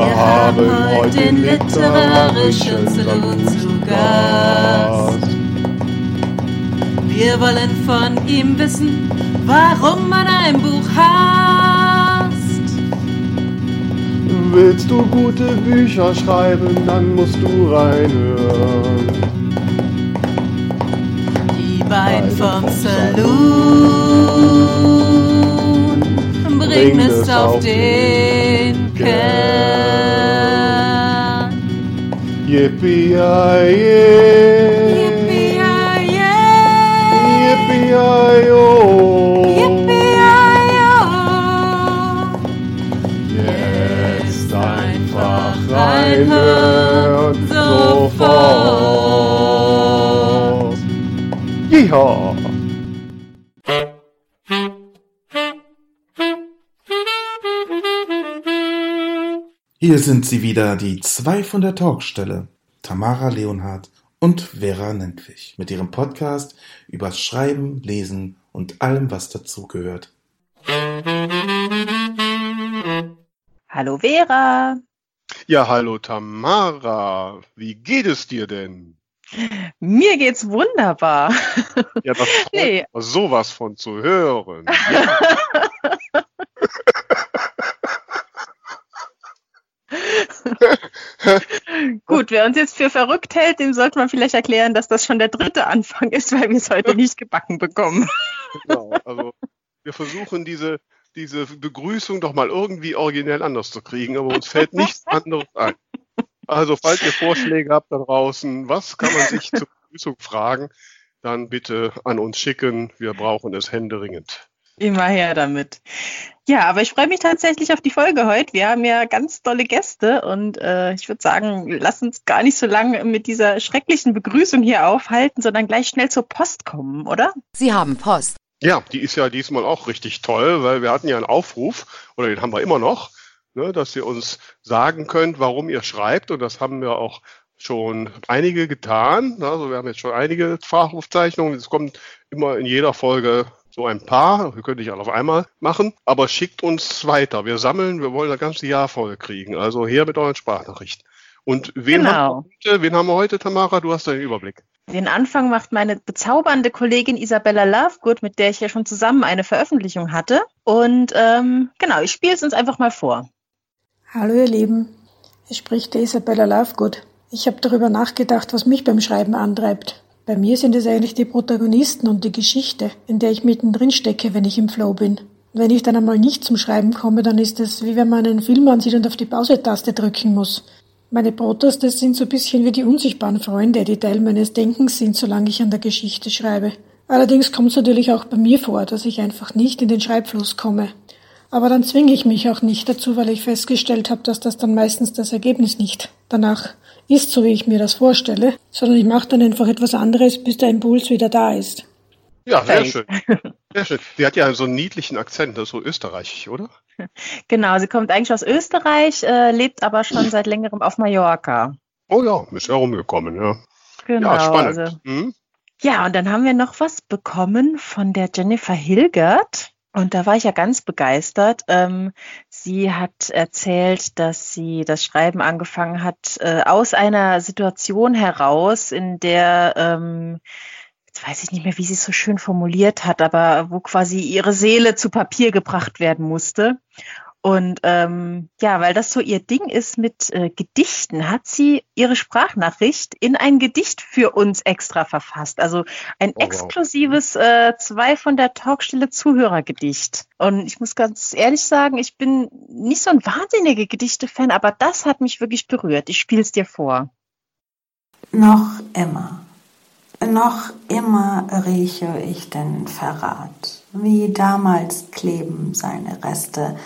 Wir haben heute den literarischen Salon zu Gast. Wir wollen von ihm wissen, warum man ein Buch hasst. Willst du gute Bücher schreiben, dann musst du reinhören. Die beiden vom Saloon bringen es auf den Yeah. Yippie-yi-yay. Yippie-yi-yo. Yippie-yi-yo. Jetzt einfach reinhören, sofort. Yeehaw. Hier sind sie wieder, die zwei von der Talkstelle, Tamara Leonhardt und Vera Nentwich, mit ihrem Podcast über Schreiben, Lesen und allem, was dazugehört. Hallo Vera. Ja, hallo Tamara. Wie geht es dir denn? Mir geht's wunderbar. Ja, das freut Nee. mich, sowas von zu hören. Gut, wer uns jetzt für verrückt hält, dem sollte man vielleicht erklären, dass das schon der dritte Anfang ist, weil wir es heute nicht gebacken bekommen. Genau, also wir versuchen diese, diese Begrüßung doch mal irgendwie originell anders zu kriegen, aber uns fällt nichts anderes ein. Also, falls ihr Vorschläge habt da draußen, was kann man sich zur Begrüßung fragen, dann bitte an uns schicken. Wir brauchen es händeringend. Immer her damit. Ja, aber ich freue mich tatsächlich auf die Folge heute. Wir haben ja ganz tolle Gäste und äh, ich würde sagen, lass uns gar nicht so lange mit dieser schrecklichen Begrüßung hier aufhalten, sondern gleich schnell zur Post kommen, oder? Sie haben Post. Ja, die ist ja diesmal auch richtig toll, weil wir hatten ja einen Aufruf, oder den haben wir immer noch, ne, dass ihr uns sagen könnt, warum ihr schreibt. Und das haben wir auch schon einige getan. Also wir haben jetzt schon einige Sprachaufzeichnungen. Es kommt immer in jeder Folge so ein paar. Wir können nicht alle auf einmal machen, aber schickt uns weiter. Wir sammeln, wir wollen das ganze Jahr voll kriegen. Also her mit euren Sprachnachrichten. Und wen, Genau. haben wir heute, wen haben wir heute, Tamara? Du hast den Überblick. Den Anfang macht meine bezaubernde Kollegin Isabella Lovegood, mit der ich ja schon zusammen eine Veröffentlichung hatte. Und ähm, genau, ich spiele es uns einfach mal vor. Hallo ihr Lieben, es spricht die Isabella Lovegood. Ich habe darüber nachgedacht, was mich beim Schreiben antreibt. Bei mir sind es eigentlich die Protagonisten und die Geschichte, in der ich mittendrin stecke, wenn ich im Flow bin. Und wenn ich dann einmal nicht zum Schreiben komme, dann ist es wie wenn man einen Film ansieht und auf die Pause-Taste drücken muss. Meine Protas, das sind so ein bisschen wie die unsichtbaren Freunde, die Teil meines Denkens sind, solange ich an der Geschichte schreibe. Allerdings kommt es natürlich auch bei mir vor, dass ich einfach nicht in den Schreibfluss komme. Aber dann zwinge ich mich auch nicht dazu, weil ich festgestellt habe, dass das dann meistens das Ergebnis nicht danach ist, so wie ich mir das vorstelle, sondern ich mache dann einfach etwas anderes, bis der Impuls wieder da ist. Ja, sehr schön. Sehr schön. Sie hat ja so einen niedlichen Akzent, das ist so österreichisch, oder? Genau, sie kommt eigentlich aus Österreich, äh, lebt aber schon seit längerem auf Mallorca. Oh ja, ist ja rumgekommen, ja. Genau. ja, spannend. Also, Mhm. ja, und dann haben wir noch was bekommen von der Jennifer Hilgert. Und da war ich ja ganz begeistert. Ähm, sie hat erzählt, dass sie das Schreiben angefangen hat äh, aus einer Situation heraus, in der, ähm, jetzt weiß ich nicht mehr, wie sie es so schön formuliert hat, aber wo quasi ihre Seele zu Papier gebracht werden musste. Und ähm, ja, weil das so ihr Ding ist mit äh, Gedichten, hat sie ihre Sprachnachricht in ein Gedicht für uns extra verfasst. Also ein Oh, wow. exklusives äh, zwei von der Talkstelle Zuhörergedicht. Und ich muss ganz ehrlich sagen, ich bin nicht so ein wahnsinniger Gedichte-Fan, aber das hat mich wirklich berührt. Ich spiel's dir vor. Noch immer, noch immer rieche ich den Verrat. Wie damals kleben seine Reste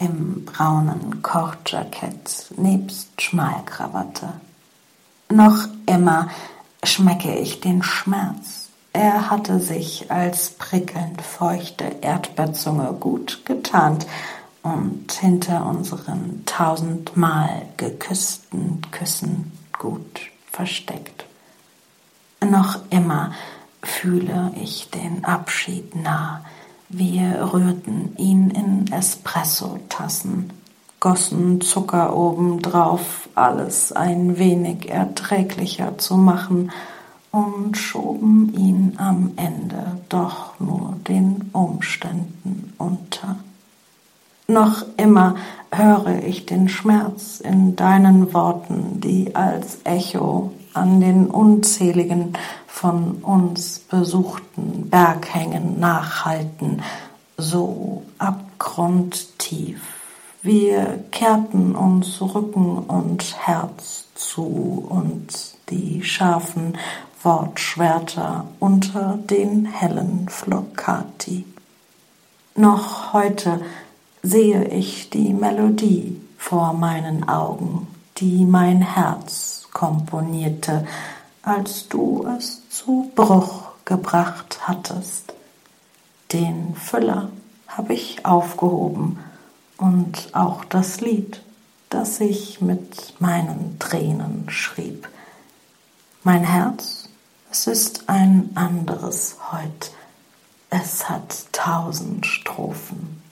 im braunen Kochjackett nebst Schmalkrawatte. Noch immer schmecke ich den Schmerz. Er hatte sich als prickelnd feuchte Erdbeerzunge gut getarnt und hinter unseren tausendmal geküssten Küssen gut versteckt. Noch immer fühle ich den Abschied nah. Wir rührten ihn in Espresso-Tassen. gossen Zucker obendrauf, alles ein wenig erträglicher zu machen, und schoben ihn am Ende doch nur den Umständen unter. Noch immer höre ich den Schmerz in deinen Worten, die als Echo an den unzähligen von uns besuchten Berghängen nachhalten, so abgrundtief. Wir kehrten uns Rücken und Herz zu und die scharfen Wortschwerter unter den hellen Flocati. Noch heute sehe ich die Melodie vor meinen Augen, die mein Herz komponierte, als du es zu Bruch gebracht hattest. Den Füller habe ich aufgehoben und auch das Lied, das ich mit meinen Tränen schrieb. Mein Herz, es ist ein anderes heut. Es hat tausend Strophen.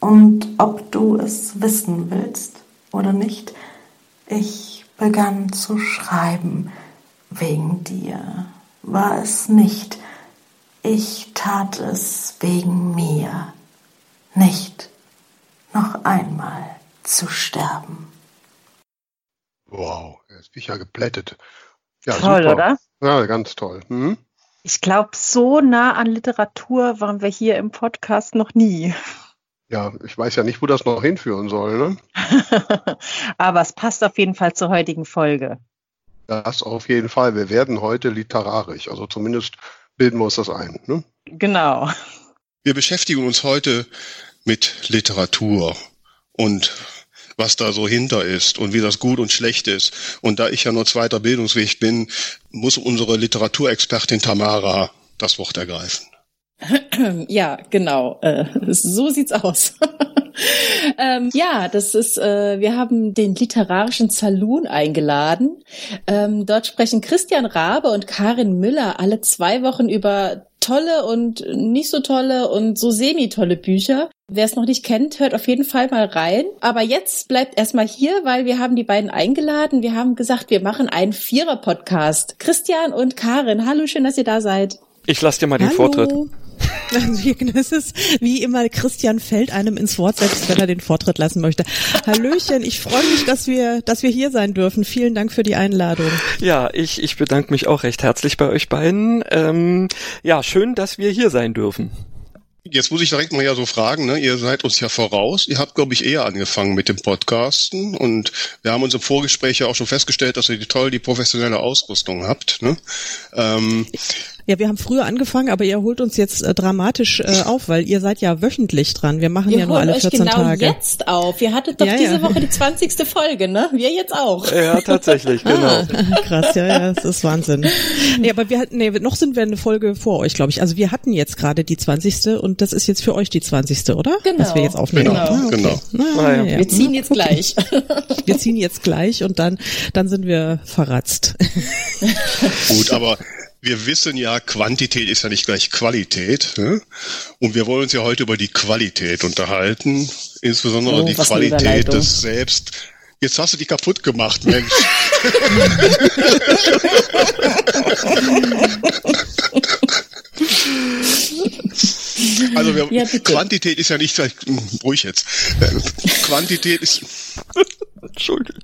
Und ob du es wissen willst oder nicht, ich begann zu schreiben wegen dir. War es nicht, ich tat es wegen mir, nicht noch einmal zu sterben. Wow, jetzt bin ich ja geplättet. Ja, Toll, super. oder? Ja, ganz toll. Mhm. Ich glaube, so nah an Literatur waren wir hier im Podcast noch nie. Ja, ich weiß ja nicht, wo das noch hinführen soll. Ne? Aber es passt auf jeden Fall zur heutigen Folge. Das auf jeden Fall. Wir werden heute literarisch. Also zumindest bilden wir uns das ein. Ne? Genau. Wir beschäftigen uns heute mit Literatur und was da so hinter ist und wie das gut und schlecht ist. Und da ich ja nur zweiter Bildungsweg bin, muss unsere Literaturexpertin Tamara das Wort ergreifen. Ja, genau. Äh, so sieht's aus. ähm, ja, das ist, äh, wir haben den literarischen Saloon eingeladen. Ähm, dort sprechen Christian Rabe und Karin Müller alle zwei Wochen über tolle und nicht so tolle und so semi-tolle Bücher. Wer es noch nicht kennt, hört auf jeden Fall mal rein. Aber jetzt bleibt erstmal hier, weil wir haben die beiden eingeladen. Wir haben gesagt, wir machen einen Vierer-Podcast. Christian und Karin, hallo, schön, dass ihr da seid. Ich lasse dir mal den Hallo. Vortritt. Es ist wie immer, Christian fällt einem ins Wort, selbst wenn er den Vortritt lassen möchte. Hallöchen, ich freue mich, dass wir, dass wir hier sein dürfen. Vielen Dank für die Einladung. Ja, ich, ich bedanke mich auch recht herzlich bei euch beiden. Ähm, ja, schön, dass wir hier sein dürfen. Jetzt muss ich direkt mal ja so fragen, ne? ihr seid uns ja voraus. Ihr habt, glaube ich, eher angefangen mit dem Podcasten und wir haben uns im Vorgespräch ja auch schon festgestellt, dass ihr die toll die professionelle Ausrüstung habt. Ne? Ähm, Ja, wir haben früher angefangen, aber ihr holt uns jetzt äh, dramatisch äh, auf, weil ihr seid ja wöchentlich dran. Wir machen Wir ja nur holen alle euch 14 genau Tage. jetzt auf. Ihr hattet doch Ja, diese ja. Woche die 20. Folge, ne? Wir jetzt auch. Ja, tatsächlich, genau. Ah, krass, ja, ja, das ist Wahnsinn. Nee, aber wir hatten, nee, noch sind wir eine Folge vor euch, glaube ich. Also wir hatten jetzt gerade die 20. und das ist jetzt für euch die 20. oder? Genau. Was wir jetzt aufnehmen. Genau. Ah, okay. Genau. Na, Ah, ja. ja. Wir ziehen jetzt gleich. Wir ziehen jetzt gleich und dann, dann sind wir verratzt. Gut, aber wir wissen ja, Quantität ist ja nicht gleich Qualität. Ne? Und wir wollen uns ja heute über die Qualität unterhalten, insbesondere Oh, die Qualität des Selbst. Jetzt hast du die kaputt gemacht, Mensch. Also wir, Ja. Quantität ist ja nicht gleich, hm, ruhig jetzt. Quantität ist, Entschuldigung.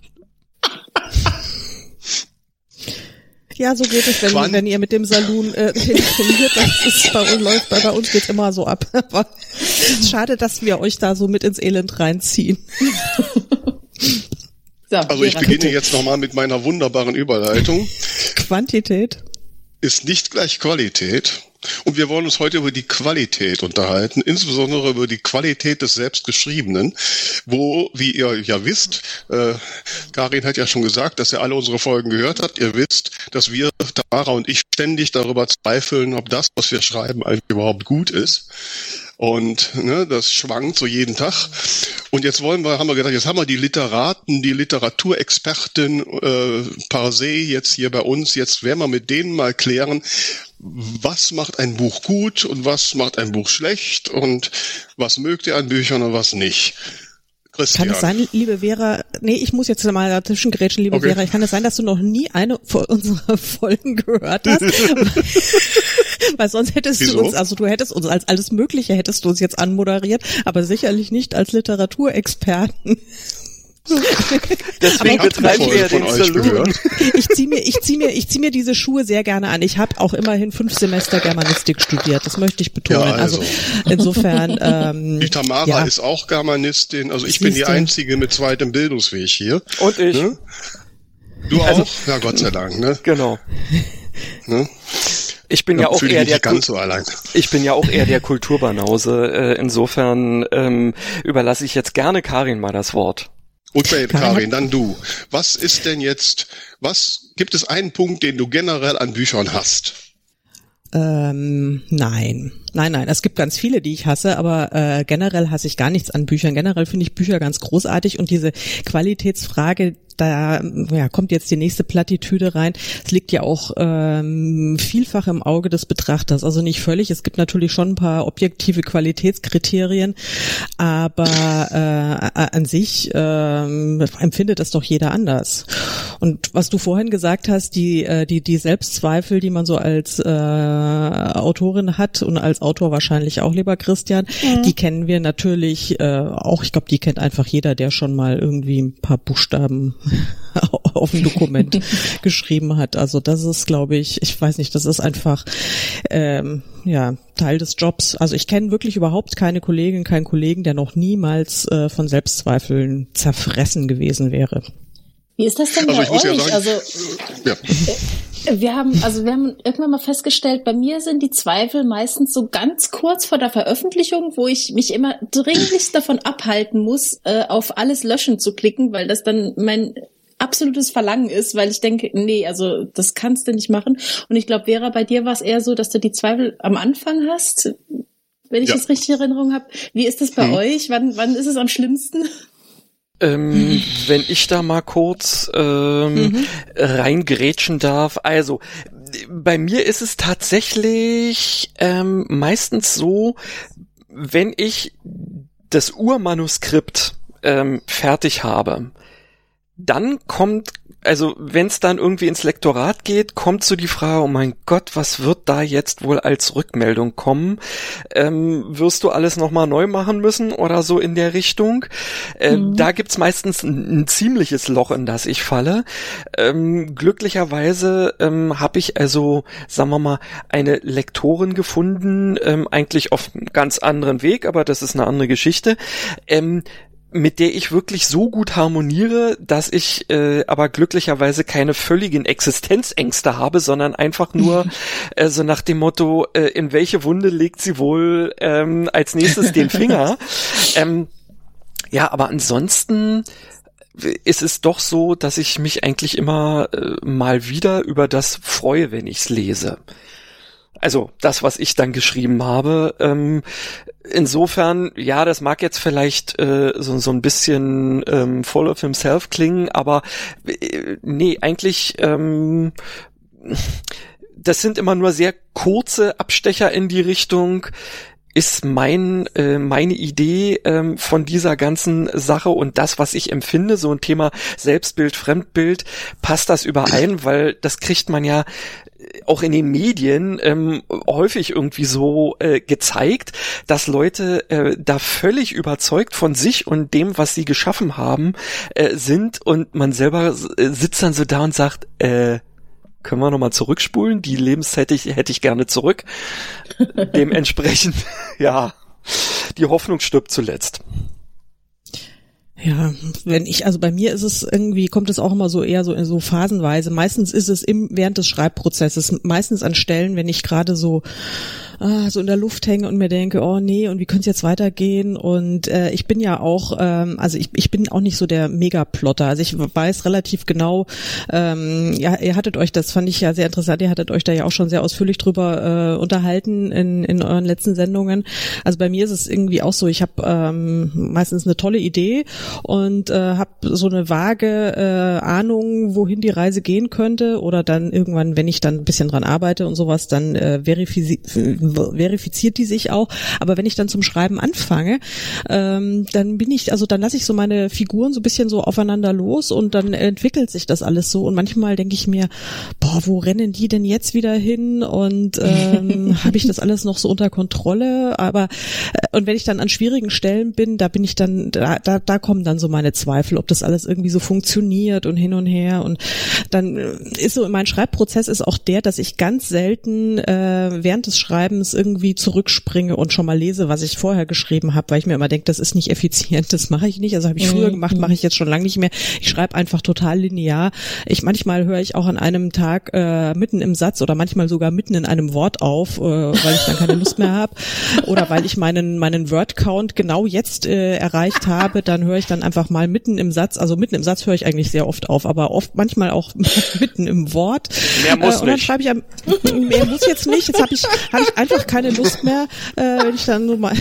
Ja, so geht es, wenn, wenn ihr mit dem Saloon äh, telefoniert. Das ist bei uns läuft, bei uns geht's immer so ab. Aber es ist schade, dass wir euch da so mit ins Elend reinziehen. So, also ich beginne bitte. jetzt nochmal mit meiner wunderbaren Überleitung. Quantität. ist nicht gleich Qualität. Und wir wollen uns heute über die Qualität unterhalten, insbesondere über die Qualität des Selbstgeschriebenen, wo, wie ihr ja wisst, äh, Karin hat ja schon gesagt, dass ihr alle unsere Folgen gehört habt. Ihr wisst, dass wir, Tamara und ich, ständig darüber zweifeln, ob das, was wir schreiben, eigentlich überhaupt gut ist. Und ne, das schwankt so jeden Tag. Und jetzt wollen wir, haben wir gedacht, jetzt haben wir die Literaten, die Literaturexperten äh, par se jetzt hier bei uns. Jetzt werden wir mit denen mal klären, was macht ein Buch gut und was macht ein Buch schlecht und was mögt ihr an Büchern und was nicht. Christian. Kann es sein, liebe Vera, nee, ich muss jetzt mal dazwischen grätschen, liebe Okay. Vera, kann es sein, dass du noch nie eine von unserer Folgen gehört hast? Weil sonst hättest Wieso? du uns, also du hättest uns als alles Mögliche hättest du uns jetzt anmoderiert, aber sicherlich nicht als Literaturexperten. Deswegen betreiben wir ja den euch Saloon. Ich ziehe mir, ich zieh mir, ich zieh mir diese Schuhe sehr gerne an. Ich habe auch immerhin fünf Semester Germanistik studiert. Das möchte ich betonen. Ja, also. also. insofern. Ähm, Die Tamara ja. ist auch Germanistin, also ich bin die Siehste. einzige mit zweitem Bildungsweg hier. Und ich. Ne? Du Also- auch? Ja, Gott sei Dank, ne? Genau. ne? Ich bin ja auch eher der so allein. Ich bin ja auch eher der Kulturbanause. Äh, insofern ähm, überlasse ich jetzt gerne Karin mal das Wort. Okay, Karin Karin, dann du. Was ist denn jetzt, was, gibt es einen Punkt, den du generell an Büchern hast? Ähm, nein. Nein, nein. Es gibt ganz viele, die ich hasse, aber äh, generell hasse ich gar nichts an Büchern. Generell finde ich Bücher ganz großartig und diese Qualitätsfrage, da ja, kommt jetzt die nächste Plattitüde rein. Es liegt ja auch ähm, vielfach im Auge des Betrachters. Also nicht völlig. Es gibt natürlich schon ein paar objektive Qualitätskriterien, aber äh, an sich ähm, empfindet das doch jeder anders. Und was du vorhin gesagt hast, die äh, die die Selbstzweifel, die man so als äh, Autorin hat und als Autor wahrscheinlich auch, lieber Christian, die kennen wir natürlich äh, auch. Ich glaube, die kennt einfach jeder, der schon mal irgendwie ein paar Buchstaben auf ein Dokument geschrieben hat. Also das ist, glaube ich, ich weiß nicht, das ist einfach ähm, ja Teil des Jobs. Also ich kenne wirklich überhaupt keine Kollegin, keinen Kollegen, der noch niemals äh, von Selbstzweifeln zerfressen gewesen wäre. Wie ist das denn Also bei muss ja euch? sagen- also Ja. wir haben, also wir haben irgendwann mal festgestellt, bei mir sind die Zweifel meistens so ganz kurz vor der Veröffentlichung, wo ich mich immer dringlichst davon abhalten muss, äh, auf alles löschen zu klicken, weil das dann mein absolutes Verlangen ist, weil ich denke, nee, also das kannst du nicht machen. Und ich glaube, Vera, bei dir war es eher so, dass du die Zweifel am Anfang hast, wenn ich Ja. das richtig in Erinnerung habe. Wie ist das bei Mhm. euch? Wann, wann ist es am schlimmsten? Ähm, wenn ich da mal kurz ähm, reingrätschen darf. Also, bei mir ist es tatsächlich ähm, meistens so, wenn ich das Urmanuskript ähm, fertig habe, dann kommt, also wenn es dann irgendwie ins Lektorat geht, kommt so die Frage, oh mein Gott, was wird da jetzt wohl als Rückmeldung kommen? Ähm, wirst du alles nochmal neu machen müssen oder so in der Richtung? Ähm, Da gibt's meistens ein, ein ziemliches Loch, in das ich falle. Ähm, glücklicherweise ähm, habe ich also, sagen wir mal, eine Lektorin gefunden, ähm, eigentlich auf einem ganz anderen Weg, aber das ist eine andere Geschichte. Mit der ich wirklich so gut harmoniere, dass ich äh, aber glücklicherweise keine völligen Existenzängste habe, sondern einfach nur äh, so nach dem Motto, äh, in welche Wunde legt sie wohl ähm, als nächstes den Finger. ähm, ja, aber ansonsten ist es doch so, dass ich mich eigentlich immer äh, mal wieder über das freue, wenn ich's lese. Also das, was ich dann geschrieben habe. Ähm, insofern, ja, das mag jetzt vielleicht äh, so, so ein bisschen ähm, full of himself klingen, aber äh, nee, eigentlich ähm, das sind immer nur sehr kurze Abstecher in die Richtung ist mein äh, meine Idee ähm, von dieser ganzen Sache und das, was ich empfinde, so ein Thema Selbstbild, Fremdbild, passt das überein, weil das kriegt man ja auch in den Medien ähm, häufig irgendwie so äh, gezeigt, dass Leute äh, da völlig überzeugt von sich und dem, was sie geschaffen haben, äh, sind und man selber äh, sitzt dann so da und sagt, äh, können wir nochmal zurückspulen? Die Lebenszeit hätte ich, hätte ich gerne zurück. Dementsprechend, ja, die Hoffnung stirbt zuletzt. Ja, wenn ich, also bei mir ist es irgendwie, kommt es auch immer so eher so in so phasenweise. Meistens ist es im, während des Schreibprozesses, meistens an Stellen, wenn ich gerade so, ah, so in der Luft hänge und mir denke, oh nee, und wie könnte es jetzt weitergehen? Und äh, ich bin ja auch, ähm, also ich, ich bin auch nicht so der Megaplotter. Also ich weiß relativ genau, ähm, ja, ihr hattet euch, das fand ich ja sehr interessant, ihr hattet euch da ja auch schon sehr ausführlich drüber äh, unterhalten in, in euren letzten Sendungen. Also bei mir ist es irgendwie auch so, ich habe ähm, meistens eine tolle Idee und äh, habe so eine vage äh, Ahnung, wohin die Reise gehen könnte oder dann irgendwann, wenn ich dann ein bisschen dran arbeite und sowas, dann äh, verifizi verifiziert die sich auch. Aber wenn ich dann zum Schreiben anfange, ähm, dann bin ich, also dann lasse ich so meine Figuren so ein bisschen so aufeinander los und dann entwickelt sich das alles so. Und manchmal denke ich mir, boah, wo rennen die denn jetzt wieder hin? Und ähm, habe ich das alles noch so unter Kontrolle? Aber äh, und wenn ich dann an schwierigen Stellen bin, da bin ich dann, da, da, da kommen dann so meine Zweifel, ob das alles irgendwie so funktioniert und hin und her. Und dann äh, ist so, mein Schreibprozess ist auch der, dass ich ganz selten äh, während des Schreibens irgendwie zurückspringe und schon mal lese, was ich vorher geschrieben habe, weil ich mir immer denke, das ist nicht effizient, das mache ich nicht. Also habe ich früher mhm. gemacht, mache ich jetzt schon lange nicht mehr. Ich schreibe einfach total linear. Ich manchmal höre ich auch an einem Tag äh, mitten im Satz oder manchmal sogar mitten in einem Wort auf, äh, weil ich dann keine Lust mehr habe oder weil ich meinen meinen Word Count genau jetzt äh, erreicht habe, dann höre ich dann einfach mal mitten im Satz, also mitten im Satz höre ich eigentlich sehr oft auf, aber oft manchmal auch mitten im Wort. Mehr muss äh, und dann schreibe ich am, mehr muss jetzt nicht. Jetzt habe ich habe ich einfach keine Lust mehr, äh, wenn ich dann so mal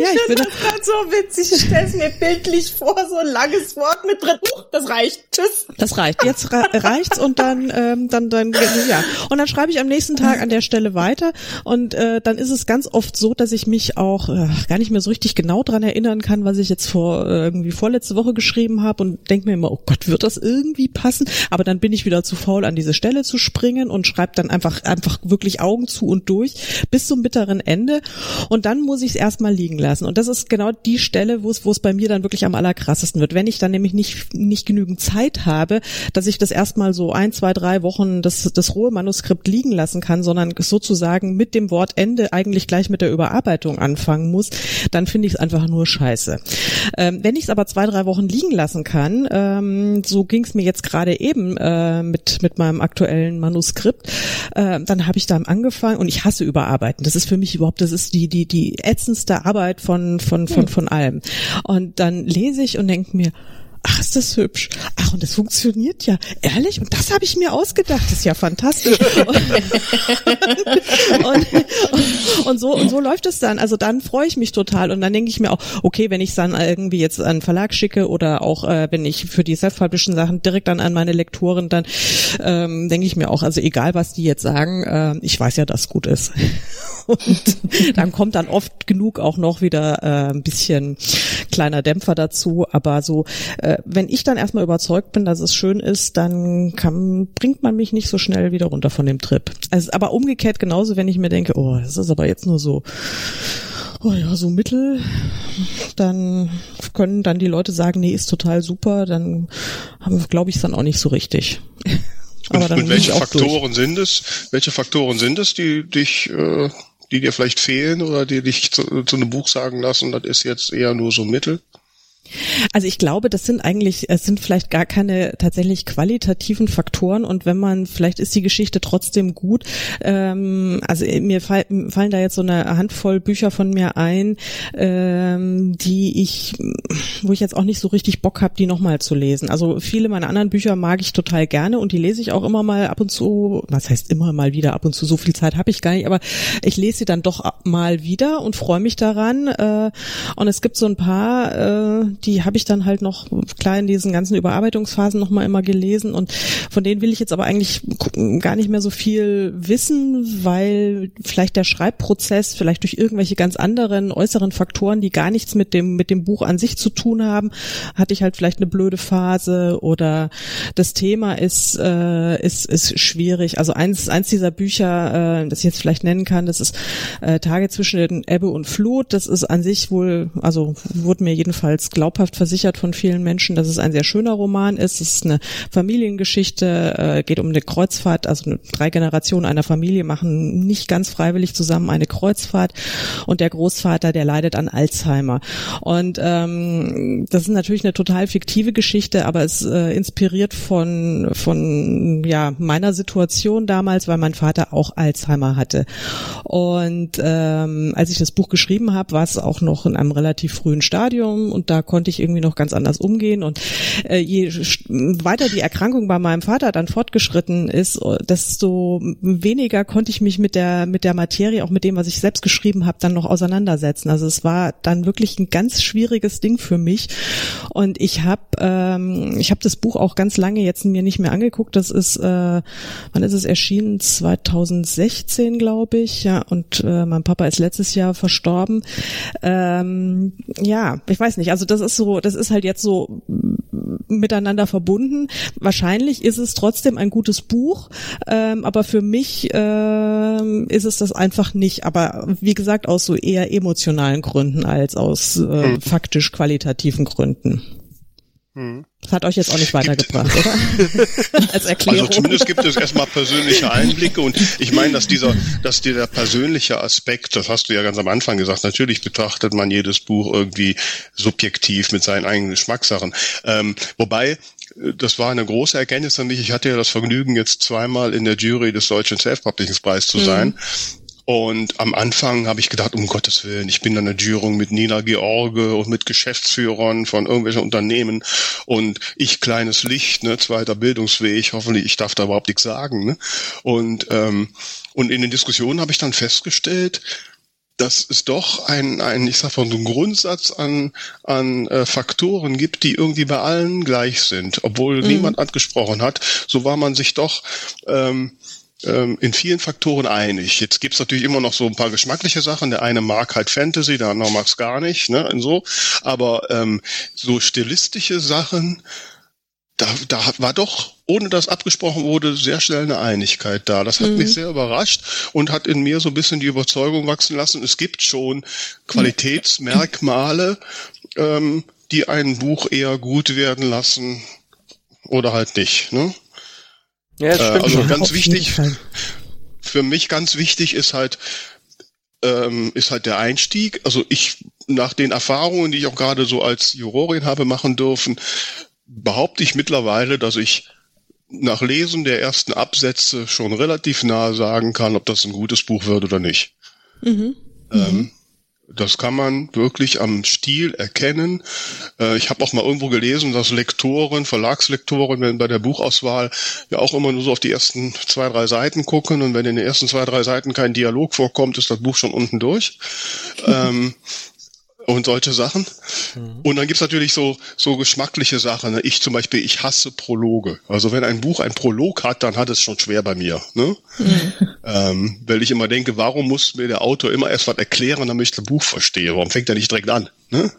ja, ich, finde das gerade so witzig. Ich stelle es mir bildlich vor, so ein langes Wort mit drin. Das reicht. Tschüss. Das reicht. Jetzt reicht's und dann, ähm, dann, dann, ja. Und dann schreibe ich am nächsten Tag an der Stelle weiter. Und äh, dann ist es ganz oft so, dass ich mich auch äh, gar nicht mehr so richtig genau dran erinnern kann, was ich jetzt vor äh, irgendwie vorletzte Woche geschrieben habe und denke mir immer, oh Gott, wird das irgendwie passen? Aber dann bin ich wieder zu faul, an diese Stelle zu springen und schreibe dann einfach einfach wirklich Augen zu und durch bis zum bitteren Ende. Und dann muss ich es erstmal mal liegen lassen. Und das ist genau die Stelle, wo es, wo es bei mir dann wirklich am allerkrassesten wird. Wenn ich dann nämlich nicht, nicht genügend Zeit habe, dass ich das erstmal so ein, zwei, drei Wochen das, das rohe Manuskript liegen lassen kann, sondern sozusagen mit dem Wortende eigentlich gleich mit der Überarbeitung anfangen muss, dann finde ich es einfach nur scheiße. Ähm, wenn ich es aber zwei, drei Wochen liegen lassen kann, ähm, so ging es mir jetzt gerade eben äh, mit, mit meinem aktuellen Manuskript, äh, dann habe ich da angefangen und ich hasse Überarbeiten. Das ist für mich überhaupt, das ist die, die, die ätzendste Arbeit von, von, von, von allem. Und dann lese ich und denke mir, ach, ist das hübsch. Ach, und das funktioniert ja. Ehrlich? Und das habe ich mir ausgedacht. Das ist ja fantastisch. und, und, und, so, und so läuft es dann. Also dann freue ich mich total. Und dann denke ich mir auch, okay, wenn ich es dann irgendwie jetzt an den Verlag schicke oder auch äh, wenn ich für die self-publishing Sachen direkt dann an meine Lektoren, dann ähm, denke ich mir auch, also egal was die jetzt sagen, äh, ich weiß ja, dass gut ist. Und dann kommt dann oft genug auch noch wieder äh, ein bisschen kleiner Dämpfer dazu. Aber so, äh, wenn ich dann erstmal überzeugt bin, dass es schön ist, dann kann, bringt man mich nicht so schnell wieder runter von dem Trip. Also, aber umgekehrt genauso, wenn ich mir denke, oh, das ist aber jetzt nur so oh ja, so mittel, dann können dann die Leute sagen, nee, ist total super, dann glaube ich es dann auch nicht so richtig. Aber und, und welche Faktoren durch. sind es? Welche Faktoren sind es, die dich äh, die dir vielleicht fehlen oder die dich zu, zu einem Buch sagen lassen, das ist jetzt eher nur so Mittel? Also ich glaube, das sind eigentlich, es sind vielleicht gar keine tatsächlich qualitativen Faktoren und wenn man, vielleicht ist die Geschichte trotzdem gut. Ähm, also mir fall, fallen da jetzt so eine Handvoll Bücher von mir ein, ähm, die ich, wo ich jetzt auch nicht so richtig Bock habe, die nochmal zu lesen. Also viele meiner anderen Bücher mag ich total gerne und die lese ich auch immer mal ab und zu, was heißt immer mal wieder ab und zu, so viel Zeit habe ich gar nicht, aber ich lese sie dann doch mal wieder und freue mich daran. Äh, und es gibt so ein paar, äh, die habe ich dann halt noch klar in diesen ganzen Überarbeitungsphasen noch mal immer gelesen und von denen will ich jetzt aber eigentlich gar nicht mehr so viel wissen, weil vielleicht der Schreibprozess vielleicht durch irgendwelche ganz anderen äußeren Faktoren, die gar nichts mit dem mit dem Buch an sich zu tun haben, hatte ich halt vielleicht eine blöde Phase oder das Thema ist äh, ist ist schwierig. Also eins eins dieser Bücher, äh, das ich jetzt vielleicht nennen kann, das ist äh, Tage zwischen Ebbe und Flut. Das ist an sich wohl, also wurde mir jedenfalls glaubhaft versichert von vielen Menschen, dass es ein sehr schöner Roman ist. Es ist eine Familiengeschichte, äh, geht um eine Kreuzfahrt, also drei Generationen einer Familie machen nicht ganz freiwillig zusammen eine Kreuzfahrt und der Großvater, der leidet an Alzheimer. Und ähm, das ist natürlich eine total fiktive Geschichte, aber es äh, inspiriert von von ja meiner Situation damals, weil mein Vater auch Alzheimer hatte. Und ähm, als ich das Buch geschrieben habe, war es auch noch in einem relativ frühen Stadium und da konnte ich irgendwie noch ganz anders umgehen. Und äh, je weiter die Erkrankung bei meinem Vater dann fortgeschritten ist, desto weniger konnte ich mich mit der mit der Materie, auch mit dem, was ich selbst geschrieben habe, dann noch auseinandersetzen. Also es war dann wirklich ein ganz schwieriges Ding für mich. Und ich habe ähm, ich habe das Buch auch ganz lange jetzt mir nicht mehr angeguckt. Das ist äh, wann ist es erschienen? 2016, glaube ich. Ja, und äh, mein Papa ist letztes Jahr verstorben. Ähm, ja, ich weiß nicht. Also das ist so, das ist halt jetzt so miteinander verbunden. Wahrscheinlich ist es trotzdem ein gutes Buch, ähm, aber für mich ähm, ist es das einfach nicht. Aber wie gesagt, aus so eher emotionalen Gründen als aus äh, hm. faktisch qualitativen Gründen. Hm. Das hat euch jetzt auch nicht weitergebracht, oder? Als Erklärung. Also zumindest gibt es erstmal persönliche Einblicke und ich meine, dass dieser, dass dieser persönliche Aspekt, das hast du ja ganz am Anfang gesagt, natürlich betrachtet man jedes Buch irgendwie subjektiv mit seinen eigenen Geschmackssachen. Ähm, wobei äh, das war eine große Erkenntnis für mich. Ich hatte ja das Vergnügen, jetzt zweimal in der Jury des Deutschen Self-Publishing-Preis zu sein. Mhm. Und am Anfang habe ich gedacht, um Gottes Willen, ich bin in einer Jury mit Nina George und mit Geschäftsführern von irgendwelchen Unternehmen und ich kleines Licht, ne, zweiter Bildungsweg, hoffentlich, ich darf da überhaupt nichts sagen. Ne? Und, ähm, und in den Diskussionen habe ich dann festgestellt, dass es doch ein, ein ich sag mal, so einen Grundsatz an, an äh, Faktoren gibt, die irgendwie bei allen gleich sind. Obwohl mhm. niemand angesprochen hat, so war man sich doch ähm, ähm, in vielen Faktoren einig. Jetzt gibt's natürlich immer noch so ein paar geschmackliche Sachen. Der eine mag halt Fantasy, der andere mag's gar nicht, ne? Und so. Aber ähm, so stilistische Sachen, da, da war doch, ohne dass abgesprochen wurde, sehr schnell eine Einigkeit da. Das hat mhm. mich sehr überrascht und hat in mir so ein bisschen die Überzeugung wachsen lassen, es gibt schon Qualitätsmerkmale, ähm, die ein Buch eher gut werden lassen oder halt nicht. Ne? Ja, das stimmt. also ganz wichtig, für mich ganz wichtig ist halt, ähm, ist halt der Einstieg. Also ich, nach den Erfahrungen, die ich auch gerade so als Jurorin habe machen dürfen, behaupte ich mittlerweile, dass ich nach Lesen der ersten Absätze schon relativ nahe sagen kann, ob das ein gutes Buch wird oder nicht. Mhm. Ähm, mhm. Das kann man wirklich am Stil erkennen. Äh, ich habe auch mal irgendwo gelesen, dass Lektoren, Verlagslektoren, wenn bei der Buchauswahl ja auch immer nur so auf die ersten zwei, drei Seiten gucken und wenn in den ersten zwei, drei Seiten kein Dialog vorkommt, ist das Buch schon unten durch. ähm, und solche Sachen. Mhm. Und dann gibt's natürlich so, so geschmackliche Sachen. Ne? Ich zum Beispiel, ich hasse Prologe. Also wenn ein Buch ein Prolog hat, dann hat es schon schwer bei mir. Ne? Mhm. Ähm, weil ich immer denke, warum muss mir der Autor immer erst was erklären, damit ich das Buch verstehe? Warum fängt er nicht direkt an? Ne?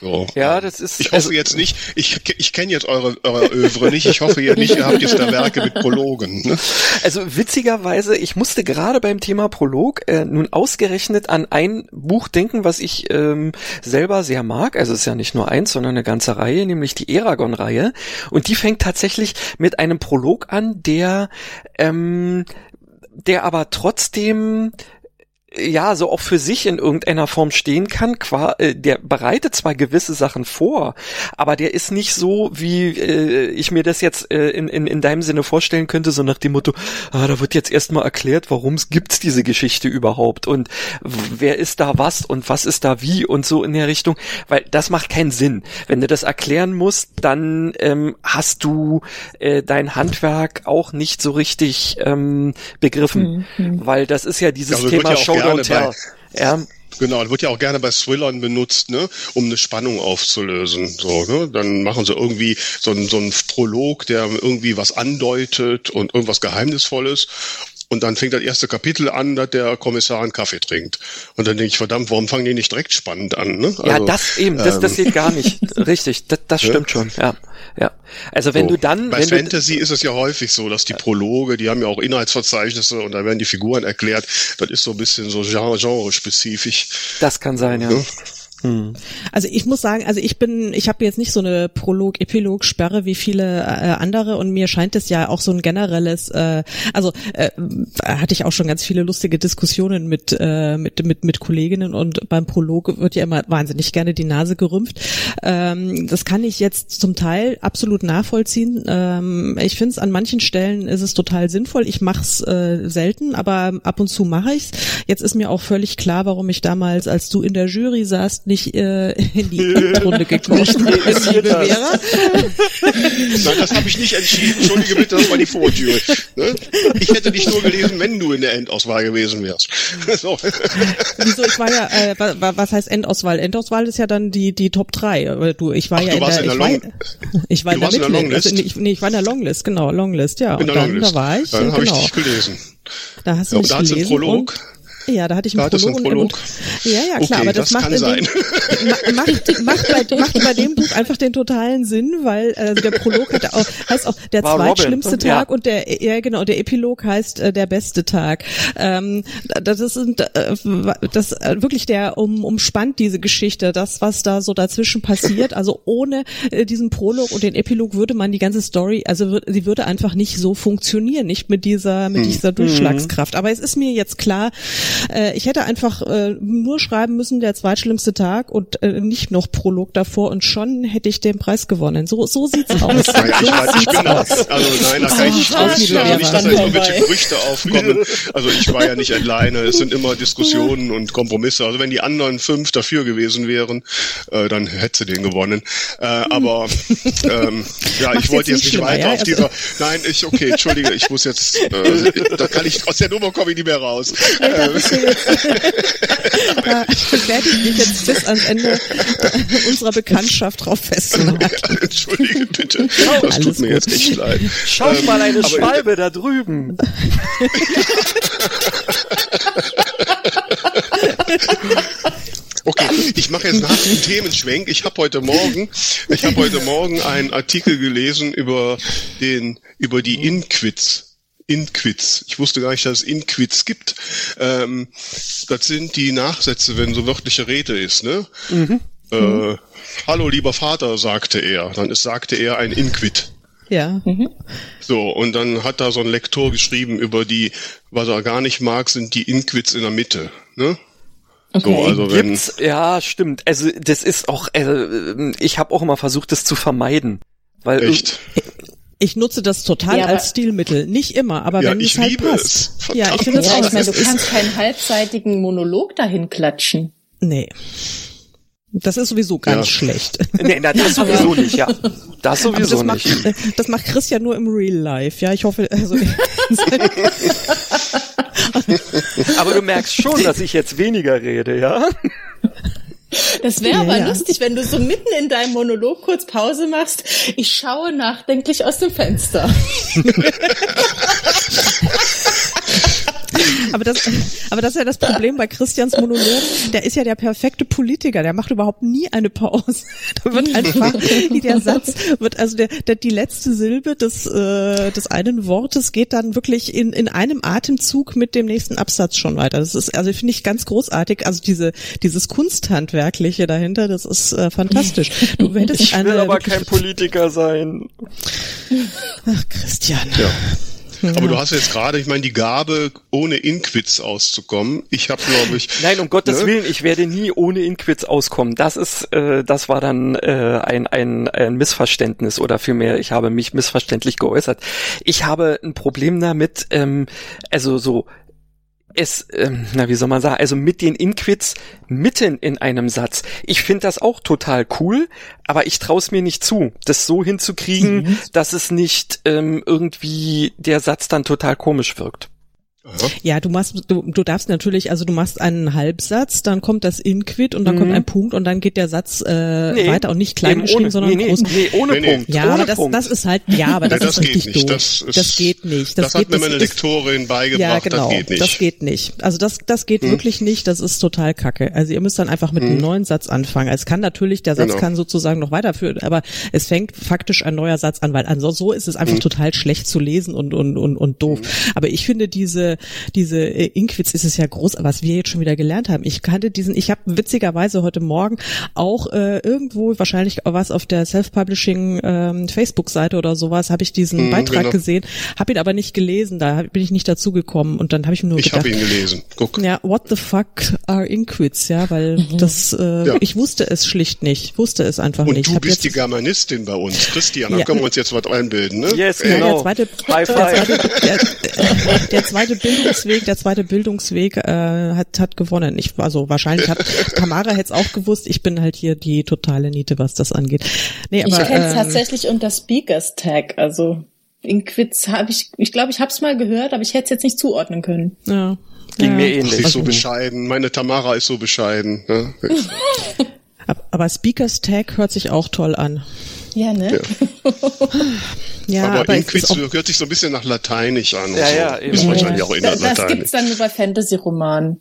So. Ja, das ist. Ich hoffe also, jetzt nicht, ich, ich kenne jetzt eure, eure Övre nicht, ich hoffe ihr nicht, ihr habt jetzt da Werke mit Prologen. Ne? Also witzigerweise, ich musste gerade beim Thema Prolog äh, nun ausgerechnet an ein Buch denken, was ich ähm, selber sehr mag. Also es ist ja nicht nur eins, sondern eine ganze Reihe, nämlich die Eragon-Reihe. Und die fängt tatsächlich mit einem Prolog an, der ähm, der aber trotzdem ja, so auch für sich in irgendeiner Form stehen kann. Qua, äh, der bereitet zwar gewisse Sachen vor, aber der ist nicht so, wie äh, ich mir das jetzt äh, in, in, in deinem Sinne vorstellen könnte, so nach dem Motto, ah, da wird jetzt erstmal erklärt, warum es gibt's diese Geschichte überhaupt und wer ist da was und was ist da wie und so in der Richtung, weil das macht keinen Sinn. Wenn du das erklären musst, dann ähm, hast du äh, dein Handwerk auch nicht so richtig ähm, begriffen, mhm. weil das ist ja dieses also Thema Show Don't Tell. Ja. Genau, das wird ja auch gerne bei Thrillern benutzt, ne, um eine Spannung aufzulösen. So, ne? Dann machen sie irgendwie so einen, so einen Prolog, der irgendwie was andeutet und irgendwas Geheimnisvolles. Und dann fängt das erste Kapitel an, dass der Kommissar einen Kaffee trinkt. Und dann denke ich, verdammt, warum fangen die nicht direkt spannend an? Ne? Also, ja, das eben, das, das ähm, geht gar nicht. Richtig, das, das stimmt ja? schon, ja. Ja. Also wenn so. du dann. Bei Fantasy ist es ja häufig so, dass die Prologe, die haben ja auch Inhaltsverzeichnisse und da werden die Figuren erklärt. Das ist so ein bisschen so genre-spezifisch. Das kann sein, ja. ja. Hm. Also ich muss sagen, also ich bin, ich habe jetzt nicht so eine Prolog-Epilog-Sperre wie viele äh, andere und mir scheint es ja auch so ein generelles, äh, also äh, hatte ich auch schon ganz viele lustige Diskussionen mit äh, mit mit mit Kolleginnen und beim Prolog wird ja immer wahnsinnig gerne die Nase gerümpft. Ähm, das kann ich jetzt zum Teil absolut nachvollziehen. Ähm, ich finde es an manchen Stellen ist es total sinnvoll. Ich mache es äh, selten, aber ab und zu mache ich's. Jetzt ist mir auch völlig klar, warum ich damals, als du in der Jury saßt, nicht äh, in die Endrunde gequetscht ist, liebe Vera. Nein, das habe ich nicht entschieden. Entschuldige bitte, das war die Vortür. Ne? Ich hätte dich nur gelesen, wenn du in der Endauswahl gewesen wärst. So. Wieso, ich war ja, äh, wa- wa- was heißt Endauswahl? Endauswahl ist ja dann die, die Top 3. Du, ich war Ach, ja du in warst der, in ich der war, Long- ich war in der in. Longlist? Also, nee, ich, nee, ich war in der Longlist, genau, Longlist, ja. In Und dann, Longlist. da war ich, Dann habe genau. ich dich gelesen. Da hast du Ja, mich und da gelesen Prolog? und ja, da hatte ich Da einen es Prolog, einen und, Prolog? und ja, ja, klar, Okay, aber das, das macht kann in sein. Dem, ma- macht, macht, bei, macht bei dem Buch einfach den totalen Sinn, weil also der Prolog hat auch, heißt auch der War Robin, zweitschlimmste ja. Tag und der ja genau der Epilog heißt äh, der beste Tag. Ähm, das ist äh, das äh, wirklich der um, umspannt diese Geschichte, das was da so dazwischen passiert. Also ohne äh, diesen Prolog und den Epilog würde man die ganze Story, also sie würde einfach nicht so funktionieren, nicht mit dieser mit dieser Durchschlagskraft. Aber es ist mir jetzt klar, äh, ich hätte einfach äh, nur schreiben müssen, der zweitschlimmste Tag und äh, nicht noch Prolog davor und schon hätte ich den Preis gewonnen. So, so sieht's aus. Nein, ich, weiß, ich bin aus. also nein, da kann ich nicht Oh, liebe also nicht, dass da irgendwelche. Gerüchte aufkommen. Also ich war ja nicht alleine, es sind immer Diskussionen und Kompromisse. Also wenn die anderen fünf dafür gewesen wären, äh, dann hätte sie den gewonnen. Äh, aber ähm, ja, ich wollte jetzt nicht weiter ja? auf dieser. Nein, ich okay, entschuldige, ich muss jetzt. Äh, da kann ich aus der Nummer komme ich nicht mehr raus. Da jetzt- da werde ich mich jetzt bis ans Ende unserer Bekanntschaft drauf festnageln. Entschuldige bitte, das Alles tut mir gut. jetzt echt leid. Schau Ähm, mal eine Schwalbe da drüben. Okay, ich mache jetzt nach dem Themenschwenk. Ich habe heute Morgen, ich habe heute Morgen einen Artikel gelesen über den, über die Inquids. Inquids. Ich wusste gar nicht, dass es Inquids gibt. Ähm, das sind die Nachsätze, wenn so wörtliche Rede ist, ne? Äh, Hallo, lieber Vater, sagte er. Dann ist, sagte er ein Inquid. Ja. So, und dann hat da so ein Lektor geschrieben über die, was er gar nicht mag, sind die Inquids in der Mitte, ne? So, Okay. also wenn, Gibt's, ja, stimmt. Also das ist auch, äh, ich habe auch immer versucht, das zu vermeiden. Weil echt. Ich nutze das total Ja, als Stilmittel. Nicht immer, aber Ja, wenn ich es halt passt. es. Ja, ich finde das Ja, auch. ich meine, du kannst keinen halbseitigen Monolog dahin klatschen. Nee. Das ist sowieso ganz Ja. schlecht. Nee, na, das sowieso nicht, ja. Das sowieso das macht, nicht. das macht Christian nur im Real Life. Ja, ich hoffe, also, Aber du merkst schon, dass ich jetzt weniger rede, ja? Das wäre Ja, aber ja. lustig, wenn du so mitten in deinem Monolog kurz Pause machst. Ich schaue nachdenklich aus dem Fenster. aber das, aber das ist ja das Problem bei Christians Monolog. Der ist ja der perfekte Politiker. Der macht überhaupt nie eine Pause. Da wird einfach, der Satz wird, also der, der, die letzte Silbe des, äh, des einen Wortes geht dann wirklich in, in einem Atemzug mit dem nächsten Absatz schon weiter. Das ist, also finde ich ganz großartig. Also diese, dieses Kunsthandwerkliche dahinter, das ist äh, fantastisch. Du hättest Ich eine, will aber wirklich- kein Politiker sein. Ach, Christian. Ja. Aber du hast jetzt gerade, ich meine, die Gabe, ohne Inquids auszukommen. Ich habe, glaube ich. Nein, um Gottes Ne? Willen, ich werde nie ohne Inquids auskommen. Das ist, äh, das war dann äh, ein, ein, ein Missverständnis oder vielmehr, ich habe mich missverständlich geäußert. Ich habe ein Problem damit, ähm, also so es, ähm, na wie soll man sagen, also mit den Inquids mitten in einem Satz. Ich finde das auch total cool, aber ich traue es mir nicht zu, das so hinzukriegen, dass es nicht ähm, irgendwie der Satz dann total komisch wirkt. Ja, du machst, du, du darfst natürlich, also du machst einen Halbsatz, dann kommt das Inquit und dann Mhm. kommt ein Punkt und dann geht der Satz äh, Nee, weiter und nicht klein eben geschrieben, ohne, sondern nee, groß. nee, ohne. Punkt. Ja, ohne aber das, Punkt. das ist halt, ja, aber das, Nee, ist das richtig doof. Das ist- das geht nicht. Das, Das, geht, hat mir meine ist, Lektorin beigebracht, ja, genau, das geht nicht. das geht nicht. Also das, das geht wirklich nicht, das ist total kacke. Also ihr müsst dann einfach mit einem neuen Satz anfangen. Es kann natürlich, der Satz Genau. kann sozusagen noch weiterführen, aber es fängt faktisch ein neuer Satz an, weil ansonsten so ist es einfach total schlecht zu lesen und, und, und, und doof. Aber ich finde diese, diese äh, Inquids ist es ja groß, was wir jetzt schon wieder gelernt haben. Ich kannte diesen, ich habe witzigerweise heute Morgen auch äh, irgendwo, wahrscheinlich was auf der Self-Publishing ähm, Facebook-Seite oder sowas, habe ich diesen Mhm, Beitrag genau. gesehen, habe ihn aber nicht gelesen, da bin ich nicht dazu gekommen und dann habe ich mir nur Ich gedacht, habe ihn gelesen. Guck. ja, what the fuck are Inquids, ja, weil das, äh, Ja. ich wusste es schlicht nicht, wusste es einfach Und nicht. du Hab bist die Germanistin bei uns. Christian, da Ja. können wir uns jetzt was einbilden, ne? Yes, Äh, ja, genau. der zweite, High der zweite, der, der zweite Bildungsweg, der zweite Bildungsweg äh, hat hat gewonnen. Ich also wahrscheinlich hat Tamara hätte es auch gewusst. Ich bin halt hier die totale Niete, was das angeht. Nee, aber ich kenne es ähm, tatsächlich unter Speakers Tag, also in Quiz habe ich, ich glaube, ich habe es mal gehört, aber ich hätte es jetzt nicht zuordnen können. ja. Ging ja. mir Ach, ähnlich. nicht so bescheiden. Meine Tamara ist so bescheiden. Ne? Ab- Aber Speakers Tag hört sich auch toll an. Ja, ne? Ja, aber, aber, es Inquiz hört sich so ein bisschen nach Lateinisch an. und Ja, so. ja, eben. Ist wahrscheinlich auch Da, inner das gibt's dann nur bei Fantasy-Romanen.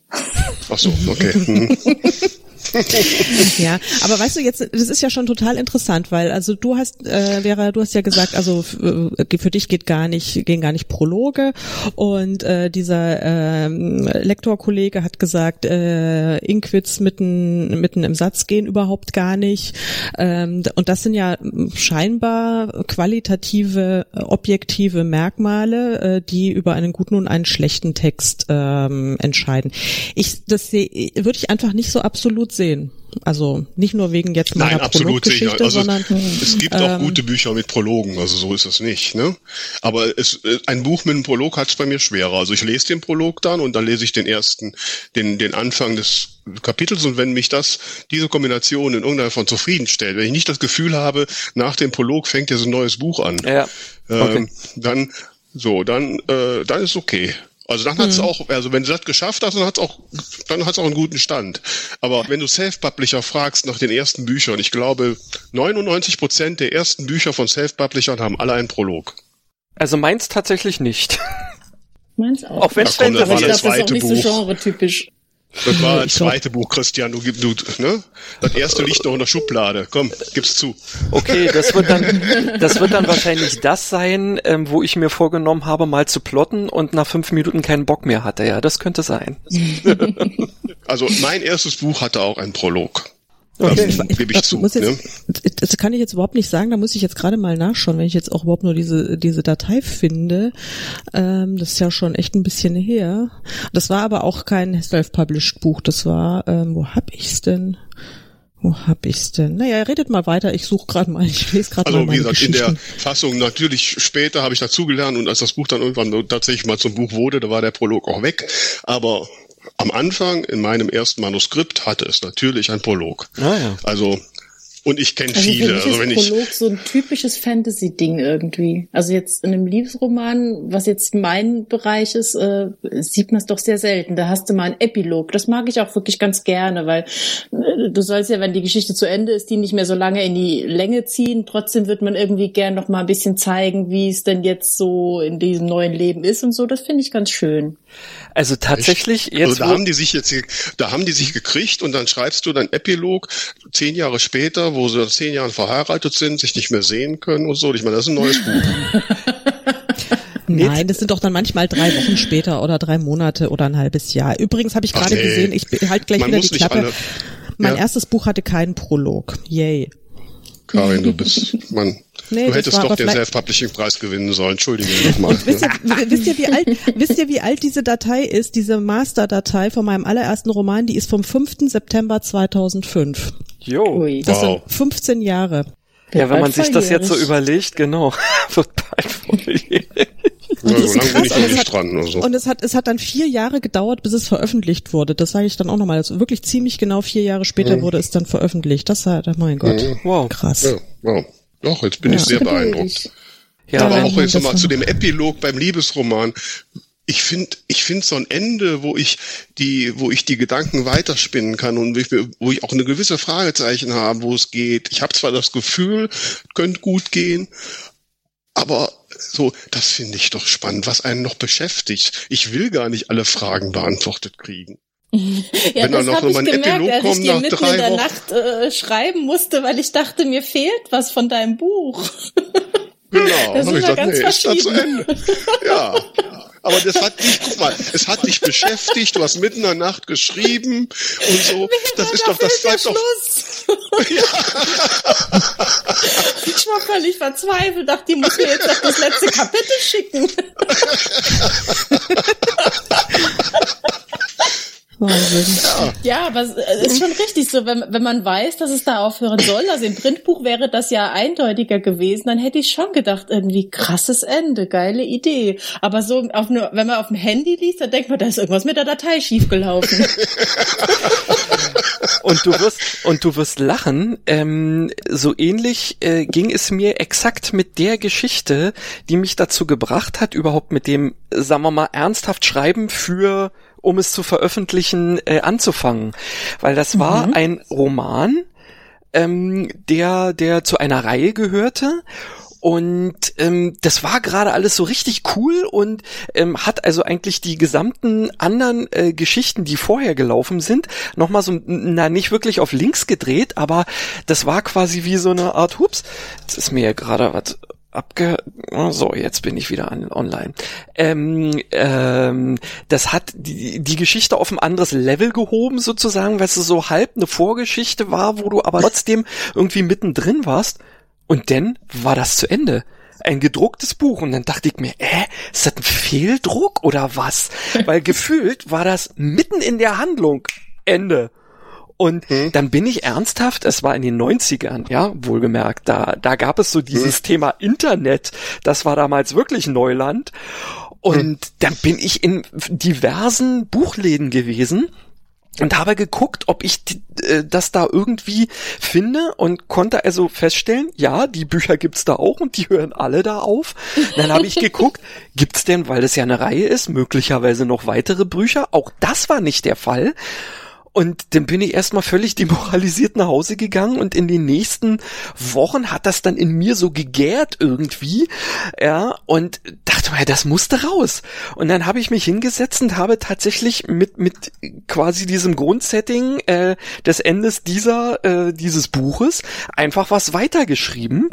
Ach so, okay. Hm. ja, aber weißt du jetzt, das ist ja schon total interessant, weil also du hast, äh, Vera, du hast ja gesagt, also äh, für dich geht gar nicht, gehen gar nicht Prologe und äh, dieser ähm, Lektorkollege hat gesagt, äh, Inquiz mitten mitten im Satz gehen überhaupt gar nicht ähm, und das sind ja scheinbar qualitative, äh, objektive Merkmale, äh, die über einen guten und einen schlechten Text ähm, entscheiden. Ich das sehe, würde ich einfach nicht so absolut sehen. Also nicht nur wegen jetzt meiner Nein, absolut sicher. Prologgeschichte, Also sondern es gibt auch ähm, gute Bücher mit Prologen, also so ist es nicht. Ne? Aber es, äh, ein Buch mit einem Prolog hat es bei mir schwerer. Also ich lese den Prolog dann und dann lese ich den ersten, den, den Anfang des Kapitels und wenn mich das, diese Kombination in irgendeiner Form zufriedenstellt, wenn ich nicht das Gefühl habe, nach dem Prolog fängt jetzt ein neues Buch an, Ja. Okay. ähm, dann so, dann, äh, dann ist okay. Also dann hat's auch, also wenn du das geschafft hast, dann hat's auch, dann hat's auch einen guten Stand. Aber wenn du Self-Publisher fragst nach den ersten Büchern, ich glaube, 99 Prozent der ersten Bücher von Self-Publishern haben alle einen Prolog. Also meins tatsächlich nicht. Meins auch. Auch wenn es Ja, komm, das aber war ich das glaube, das ist auch zweite nicht so Buch. genre-typisch. Das war das zweite Buch, Christian. Du, du, ne? Das erste liegt noch in der Schublade. Komm, gib's zu. Okay, das wird dann, das wird dann wahrscheinlich das sein, ähm, wo ich mir vorgenommen habe, mal zu plotten und nach fünf Minuten keinen Bock mehr hatte. Ja, das könnte sein. Also mein erstes Buch hatte auch einen Prolog. Okay. Das gebe ich zu. muss Ne? jetzt, Das kann ich jetzt überhaupt nicht sagen, da muss ich jetzt gerade mal nachschauen, wenn ich jetzt auch überhaupt nur diese, diese Datei finde. Ähm, das ist ja schon echt ein bisschen her. Das war aber auch kein Self-Published Buch, das war, ähm, wo hab ich's denn? Wo hab ich's denn? Naja, redet mal weiter, ich suche gerade mal, ich lese gerade mal Also wie gesagt, in der. Fassung natürlich später habe ich dazugelernt und als das Buch dann irgendwann tatsächlich mal zum Buch wurde, da war der Prolog auch weg. Aber am Anfang in meinem ersten Manuskript hatte es natürlich ein Prolog. Ah, ja. Also und ich kenne Also viele. Also wenn ist ich Prolog so ein typisches Fantasy-Ding irgendwie. Also jetzt in einem Liebesroman, was jetzt mein Bereich ist, äh, sieht man es doch sehr selten. Da hast du mal einen Epilog. Das mag ich auch wirklich ganz gerne, weil äh, du sollst ja, wenn die Geschichte zu Ende ist, die nicht mehr so lange in die Länge ziehen. Trotzdem wird man irgendwie gern noch mal ein bisschen zeigen, wie es denn jetzt so in diesem neuen Leben ist und so. Das finde ich ganz schön. Also tatsächlich, also jetzt da wo, haben die sich jetzt, da haben die sich gekriegt und dann schreibst du dann Epilog zehn Jahre später, wo sie nach zehn Jahren verheiratet sind, sich nicht mehr sehen können und so. Ich meine, das ist ein neues Buch. Nein, das sind doch dann manchmal drei Wochen später oder drei Monate oder ein halbes Jahr. Übrigens habe ich gerade nee. gesehen, ich halt gleich Man wieder die Klappe. alle- Mein Ja. erstes Buch hatte keinen Prolog. Yay. Karin, du bist, man, Nee, du hättest doch den Self-Publishing-Preis gewinnen sollen. Entschuldige nochmal. Wisst ihr, wisst ihr, wie alt, wisst ihr, wie alt diese Datei ist? Diese Masterdatei von meinem allerersten Roman, die ist vom 5. September 2005. jo. Ui. Das Wow. sind 15 Jahre. Ja, wenn man sich das jetzt so überlegt, genau, wird bald volljährig. Ja, so lange bin ich und noch es nicht hat- dran. Also. Und es hat, es hat dann vier Jahre gedauert, bis es veröffentlicht wurde. Das sage ich dann auch nochmal. Also wirklich ziemlich genau vier Jahre später wurde es dann veröffentlicht. Das hat, mein Gott. Wow. Krass. Ja, wow. Doch, jetzt bin ich sehr beeindruckt. Ja, Aber Ja, auch jetzt nochmal zu dem Epilog beim Liebesroman. Ich finde, ich finde so ein Ende, wo ich die, wo ich die Gedanken weiterspinnen kann und wo ich, wo ich auch eine gewisse Fragezeichen habe, wo es geht. Ich habe zwar das Gefühl, könnte gut gehen, aber so, das finde ich doch spannend, was einen noch beschäftigt. Ich will gar nicht alle Fragen beantwortet kriegen. Ja, Wenn das noch habe ich gemerkt, Epilog als ich dir mitten in der Wochen. Nacht äh, schreiben musste, weil ich dachte, mir fehlt was von deinem Buch. Genau. Da Hab sind ich wir gesagt, ganz nee, ist das zu. Ende. Ja. Aber das hat dich, guck mal, es hat dich beschäftigt, du hast mitten in der Nacht geschrieben und so. Das ist doch, das bleibt doch. Schluss. ich war völlig verzweifelt, dachte, die muss mir jetzt noch das letzte Kapitel schicken. Wahnsinn. Ja, aber es ist schon richtig so, wenn, wenn man weiß, dass es da aufhören soll. Also im Printbuch wäre das ja eindeutiger gewesen, dann hätte ich schon gedacht, irgendwie krasses Ende, geile Idee. Aber so, auf nur, wenn man auf dem Handy liest, dann denkt man, da ist irgendwas mit der Datei schiefgelaufen. und du wirst und du wirst lachen. Ähm, so ähnlich äh, ging es mir exakt mit der Geschichte, die mich dazu gebracht hat, überhaupt mit dem, sagen wir mal, ernsthaft Schreiben für um es zu veröffentlichen, äh, anzufangen. Weil das war Mhm. ein Roman, ähm, der, der zu einer Reihe gehörte. Und ähm, das war gerade alles so richtig cool und ähm, hat also eigentlich die gesamten anderen äh, Geschichten, die vorher gelaufen sind, nochmal so, na nicht wirklich auf links gedreht, aber das war quasi wie so eine Art, hups, jetzt ist mir ja gerade was abge... Oh, so, jetzt bin ich wieder an, online. Ähm, ähm, das hat die, die Geschichte auf ein anderes Level gehoben, sozusagen, weil es so halb eine Vorgeschichte war, wo du aber trotzdem irgendwie mittendrin warst. Und dann war das zu Ende. Ein gedrucktes Buch. Und dann dachte ich mir, äh, ist das ein Fehldruck oder was? Weil gefühlt war das mitten in der Handlung. Ende. Und dann bin ich ernsthaft, es war in den 90ern, ja, wohlgemerkt, da, da gab es so dieses Thema Internet, das war damals wirklich Neuland. Und dann bin ich in diversen Buchläden gewesen und habe geguckt, ob ich äh, das da irgendwie finde und konnte also feststellen, ja, die Bücher gibt's da auch und die hören alle da auf. Dann habe ich geguckt, gibt's denn, weil das ja eine Reihe ist, möglicherweise noch weitere Bücher? Auch das war nicht der Fall. Und dann bin ich erstmal völlig demoralisiert nach Hause gegangen und in den nächsten Wochen hat das dann in mir so gegärt irgendwie, ja, und dachte mir, das musste raus. Und dann habe ich mich hingesetzt und habe tatsächlich mit, mit quasi diesem Grundsetting äh, des Endes dieser, äh, dieses Buches einfach was weitergeschrieben.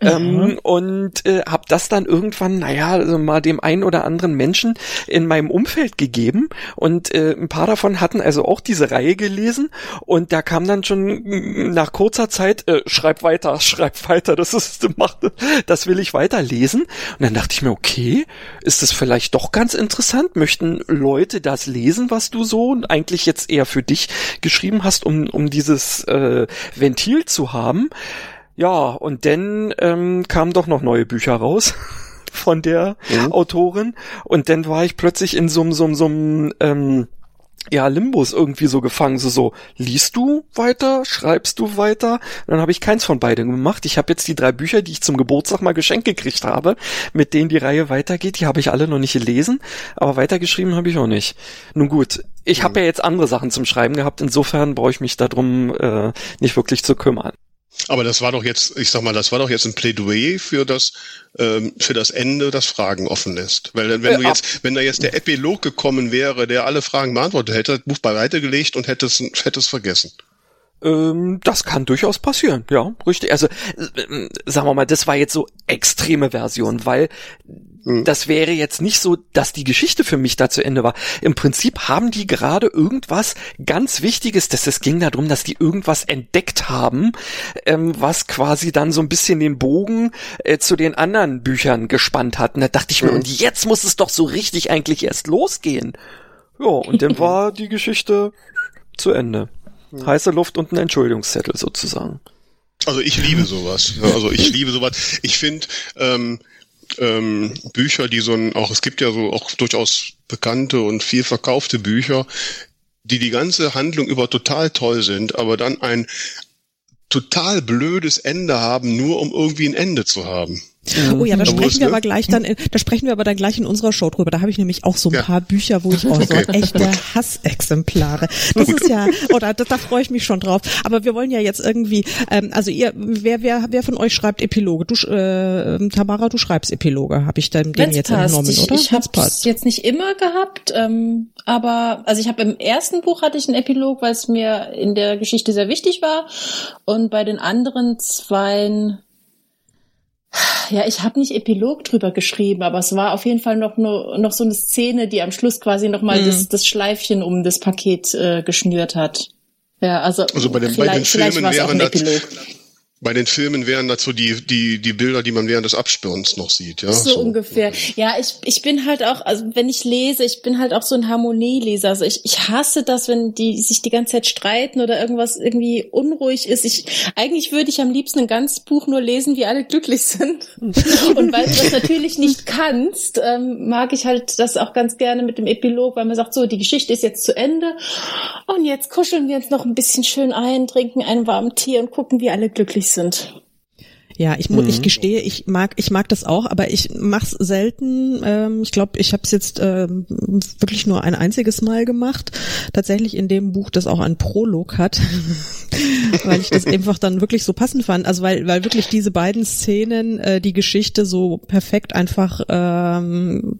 Ähm, und äh, habe das dann irgendwann, naja, also mal dem einen oder anderen Menschen in meinem Umfeld gegeben. Und äh, ein paar davon hatten also auch diese Reihe gelesen und da kam dann schon nach kurzer Zeit, äh, schreib weiter, schreib weiter, das ist, mach, das will ich weiterlesen. Und dann dachte ich mir, okay, ist das vielleicht doch ganz interessant? Möchten Leute das lesen, was du so eigentlich jetzt eher für dich geschrieben hast, um, um dieses äh, Ventil zu haben? Ja, und dann ähm, kamen doch noch neue Bücher raus von der Autorin und dann war ich plötzlich in so einem so, einem- so, einem, ähm, ja, Limbus irgendwie so gefangen, so so, liest du weiter, schreibst du weiter? Und dann habe ich keins von beiden gemacht. Ich habe jetzt die drei Bücher, die ich zum Geburtstag mal geschenkt gekriegt habe, mit denen die Reihe weitergeht, die habe ich alle noch nicht gelesen, aber weitergeschrieben habe ich auch nicht. Nun gut, ich habe ja jetzt andere Sachen zum Schreiben gehabt, insofern brauche ich mich darum äh, nicht wirklich zu kümmern. Aber das war doch jetzt, ich sag mal, das war doch jetzt ein Plädoyer für das, ähm, für das Ende, das Fragen offen lässt. Weil dann, wenn Äh, du jetzt, wenn da jetzt der Epilog gekommen wäre, der alle Fragen beantwortet hätte, das Buch beiseite gelegt und hätte es, hätte es vergessen. Ähm, das kann durchaus passieren, ja, richtig. Also äh, sagen wir mal, das war jetzt so extreme Version, weil das wäre jetzt nicht so, dass die Geschichte für mich da zu Ende war. Im Prinzip haben die gerade irgendwas ganz Wichtiges, dass es ging darum, dass die irgendwas entdeckt haben, ähm, was quasi dann so ein bisschen den Bogen äh, zu den anderen Büchern gespannt hat. Und da dachte ich mir, und jetzt muss es doch so richtig eigentlich erst losgehen. Ja, und dann war die Geschichte zu Ende. Heiße Luft und ein Entschuldigungszettel sozusagen. Also ich liebe sowas. Also ich liebe sowas. Ich finde ähm, ähm, Bücher, die so ein, auch es gibt ja so auch durchaus bekannte und viel verkaufte Bücher, die die ganze Handlung über total toll sind, aber dann ein total blödes Ende haben, nur um irgendwie ein Ende zu haben. Oh ja, da sprechen wir aber gleich dann, in, da sprechen wir aber dann gleich in unserer Show drüber. Da habe ich nämlich auch so ein Ja. paar Bücher, wo ich oh, so Okay. echte Hassexemplare. Das ist ja, oder da, da freue ich mich schon drauf. Aber wir wollen ja jetzt irgendwie, ähm, also ihr, wer, wer, wer von euch schreibt Epiloge? Du, äh, Tamara, du schreibst Epiloge, habe ich dann den jetzt passt. entnommen, ich, oder? Ich habe es jetzt nicht immer gehabt, ähm, aber also ich habe im ersten Buch hatte ich einen Epilog, weil es mir in der Geschichte sehr wichtig war, und bei den anderen zweien ja, ich habe nicht Epilog drüber geschrieben, aber es war auf jeden Fall noch nur noch so eine Szene, die am Schluss quasi noch mal Mhm. das, das Schleifchen um das Paket äh, geschnürt hat. Ja, also, Also bei den, bei den vielleicht Filmen war es auch wären das. Bei den Filmen wären dazu die, die, die Bilder, die man während des Abspürens noch sieht, ja. So, so. ungefähr. Ja, ich, ich bin halt auch, also wenn ich lese, ich bin halt auch so ein Harmonieleser. Also ich, ich hasse das, wenn die sich die ganze Zeit streiten oder irgendwas irgendwie unruhig ist. Ich, eigentlich würde ich am liebsten ein ganzes Buch nur lesen, wie alle glücklich sind. Und weil du das natürlich nicht kannst, ähm, mag ich halt das auch ganz gerne mit dem Epilog, weil man sagt, so, die Geschichte ist jetzt zu Ende. Und jetzt kuscheln wir uns noch ein bisschen schön ein, trinken einen warmen Tee und gucken, wie alle glücklich sind. Ja, ich, mhm. ich gestehe, ich mag, ich mag das auch, aber ich mach's selten. Ähm, ich glaube, ich habe es jetzt ähm, wirklich nur ein einziges Mal gemacht. Tatsächlich in dem Buch, das auch einen Prolog hat, weil ich das einfach dann wirklich so passend fand. Also weil, weil wirklich diese beiden Szenen äh, die Geschichte so perfekt einfach ähm,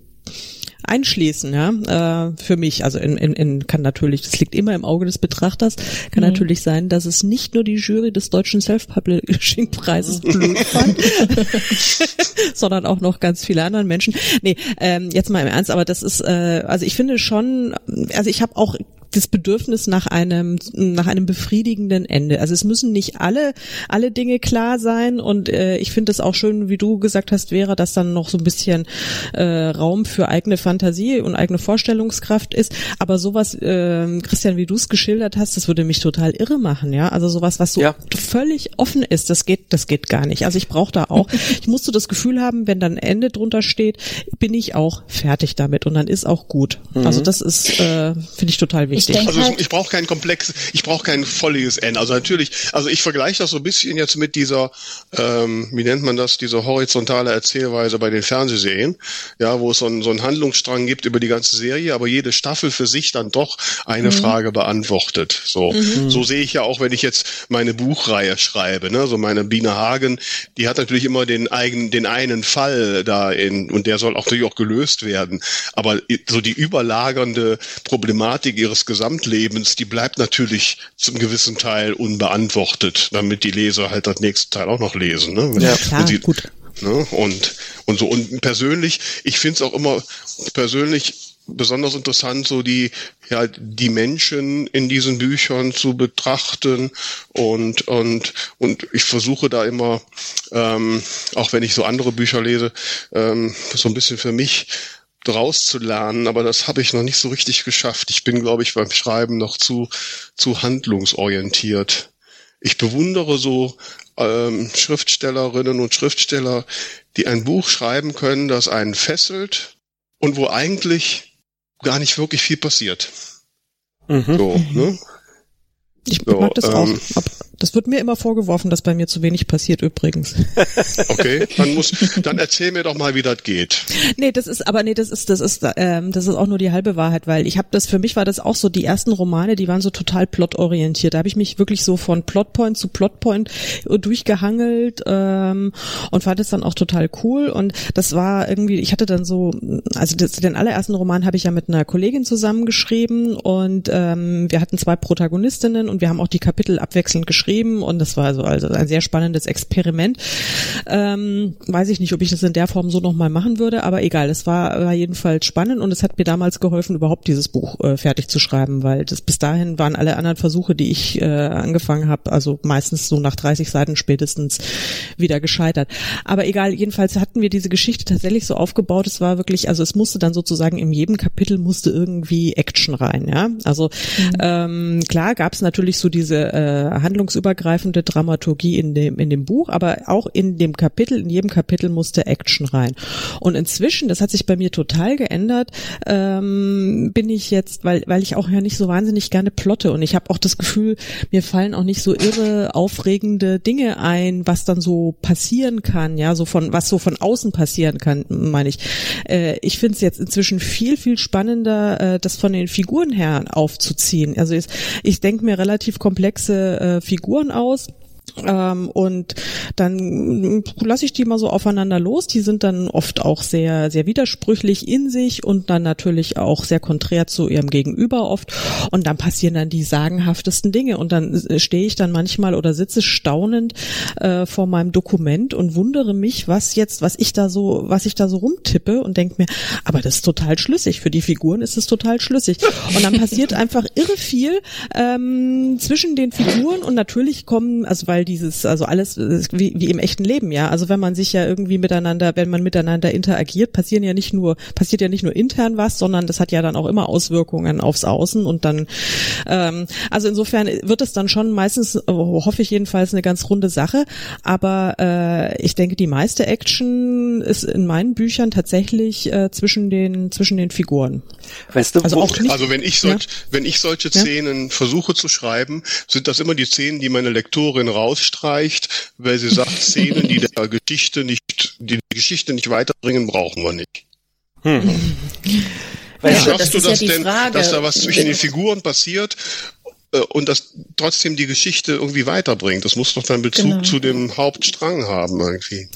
einschließen, ja, äh, für mich. Also in, in, in kann natürlich, das liegt immer im Auge des Betrachters, kann mhm. natürlich sein, dass es nicht nur die Jury des deutschen Self-Publishing-Preises blöd fand, sondern auch noch ganz viele anderen Menschen. Nee, ähm, jetzt mal im Ernst, aber das ist, äh, also ich finde schon, also ich habe auch das Bedürfnis nach einem nach einem befriedigenden Ende. Also es müssen nicht alle alle Dinge klar sein und äh, ich finde es auch schön, wie du gesagt hast, wäre, dass dann noch so ein bisschen äh, Raum für eigene Fantasie und eigene Vorstellungskraft ist. Aber sowas, äh, Christian, wie du es geschildert hast, das würde mich total irre machen, ja. Also sowas, was so ja. völlig offen ist, das geht, das geht gar nicht. Also ich brauche da auch, ich musste das Gefühl haben, wenn dann Ende drunter steht, bin ich auch fertig damit und dann ist auch gut. Mhm. Also das ist, äh, finde ich total wichtig richtig. Also halt ich, ich brauche kein komplex, ich brauche kein volliges N. Also natürlich, also ich vergleiche das so ein bisschen jetzt mit dieser, ähm, wie nennt man das, diese horizontale Erzählweise bei den Fernsehserien, ja, wo es so, ein, so einen Handlungsstrang gibt über die ganze Serie, aber jede Staffel für sich dann doch eine mhm. Frage beantwortet. So, mhm. so sehe ich ja auch, wenn ich jetzt meine Buchreihe schreibe, ne, so meine Biene Hagen, die hat natürlich immer den eigenen, den einen Fall da in und der soll auch natürlich auch gelöst werden. Aber so die überlagernde Problematik ihres Gesamtlebens, die bleibt natürlich zum gewissen Teil unbeantwortet, damit die Leser halt das nächste Teil auch noch lesen. Ne? Ja, klar, sie, gut. Ne? Und, und so. Und persönlich, ich finde es auch immer persönlich besonders interessant, so die, ja, die Menschen in diesen Büchern zu betrachten und, und, und ich versuche da immer, ähm, auch wenn ich so andere Bücher lese, ähm, so ein bisschen für mich draus zu lernen, aber das habe ich noch nicht so richtig geschafft. Ich bin, glaube ich, beim Schreiben noch zu, zu handlungsorientiert. Ich bewundere so ähm, Schriftstellerinnen und Schriftsteller, die ein Buch schreiben können, das einen fesselt und wo eigentlich gar nicht wirklich viel passiert. Mhm. So, ne? Ich so, mag das ähm, auch. Das wird mir immer vorgeworfen, dass bei mir zu wenig passiert übrigens. Okay, dann muss, dann erzähl mir doch mal, wie das geht. Nee, das ist, aber nee, das ist, das ist, ähm, das ist auch nur die halbe Wahrheit, weil ich habe das, für mich war das auch so, die ersten Romane, die waren so total plotorientiert. Da habe ich mich wirklich so von Plotpoint zu Plotpoint durchgehangelt ähm, und fand es dann auch total cool. Und das war irgendwie, ich hatte dann so, also das, den allerersten Roman habe ich ja mit einer Kollegin zusammengeschrieben und ähm, wir hatten zwei Protagonistinnen und wir haben auch die Kapitel abwechselnd geschrieben und das war also, also ein sehr spannendes Experiment. Ähm, weiß ich nicht, ob ich das in der Form so nochmal machen würde, aber egal, es war, war jedenfalls spannend und es hat mir damals geholfen, überhaupt dieses Buch äh, fertig zu schreiben, weil das bis dahin waren alle anderen Versuche, die ich äh, angefangen habe, also meistens so nach 30 Seiten spätestens wieder gescheitert. Aber egal, jedenfalls hatten wir diese Geschichte tatsächlich so aufgebaut, es war wirklich, also es musste dann sozusagen in jedem Kapitel musste irgendwie Action rein, ja. Also mhm. ähm, klar gab es natürlich natürlich so diese äh, handlungsübergreifende Dramaturgie in dem in dem Buch, aber auch in dem Kapitel, in jedem Kapitel musste Action rein. Und inzwischen, das hat sich bei mir total geändert, ähm, bin ich jetzt, weil weil ich auch ja nicht so wahnsinnig gerne plotte und ich habe auch das Gefühl, mir fallen auch nicht so irre aufregende Dinge ein, was dann so passieren kann, ja, so von was so von außen passieren kann, meine ich. Äh, ich finde es jetzt inzwischen viel viel spannender, äh, das von den Figuren her aufzuziehen. Also ich, ich denke mir relativ relativ komplexe äh, Figuren aus ähm, und dann lasse ich die mal so aufeinander los. Die sind dann oft auch sehr, sehr widersprüchlich in sich und dann natürlich auch sehr konträr zu ihrem Gegenüber oft. Und dann passieren dann die sagenhaftesten Dinge. Und dann äh, stehe ich dann manchmal oder sitze staunend äh, vor meinem Dokument und wundere mich, was jetzt, was ich da so, was ich da so rumtippe und denke mir, aber das ist total schlüssig. Für die Figuren ist es total schlüssig. Und dann passiert einfach irre viel ähm, zwischen den Figuren und natürlich kommen, also weil dieses, also alles wie, wie im echten Leben, ja. Also wenn man sich ja irgendwie miteinander, wenn man miteinander interagiert, passieren ja nicht nur, passiert ja nicht nur intern was, sondern das hat ja dann auch immer Auswirkungen aufs Außen und dann, ähm, also insofern wird es dann schon meistens, hoffe ich jedenfalls, eine ganz runde Sache. Aber äh, ich denke, die meiste Action ist in meinen Büchern tatsächlich äh, zwischen den zwischen den Figuren. Weißt du, also, auch nicht, also wenn ich solch, ja. wenn ich solche Szenen ja. versuche zu schreiben, sind das immer die Szenen, die meine Lektorin rausstreicht, weil sie sagt, Szenen, die der Geschichte nicht, die, die Geschichte nicht weiterbringen, brauchen wir nicht. Hm. Wie schaffst du das, das denn, Frage. dass da was zwischen den Figuren passiert äh, und das trotzdem die Geschichte irgendwie weiterbringt? Das muss doch dann Bezug genau. zu dem Hauptstrang haben irgendwie.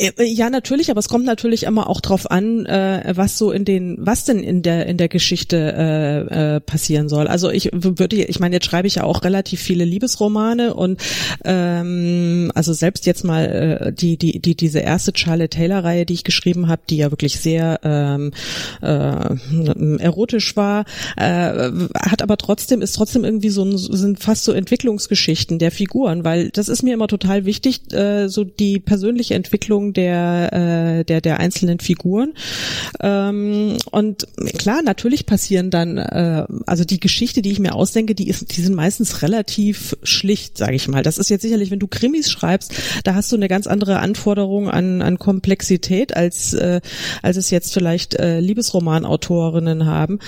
Äh, ja, natürlich, aber es kommt natürlich immer auch drauf an, äh, was so in den, was denn in der in der Geschichte äh, äh, passieren soll. Also ich würde, ich meine, jetzt schreibe ich ja auch relativ viele Liebesromane und ähm, also selbst jetzt mal äh, die die die diese erste Charlotte Taylor Reihe, die ich geschrieben habe, die ja wirklich sehr ähm, äh, erotisch war, äh, hat aber trotzdem ist trotzdem irgendwie so ein, sind fast so Entwicklungsgeschichten der Figuren, weil das ist mir immer total wichtig, äh, so die persönliche Entwicklung der, äh, der, der einzelnen Figuren. Ähm, und klar, natürlich passieren dann, äh, also die Geschichte, die ich mir ausdenke, die ist, die sind meistens relativ schlicht, sage ich mal. Das ist jetzt sicherlich, wenn du Krimis schreibst, da hast du eine ganz andere Anforderung an, an Komplexität, als, äh, als es jetzt vielleicht äh, Liebesromanautorinnen haben.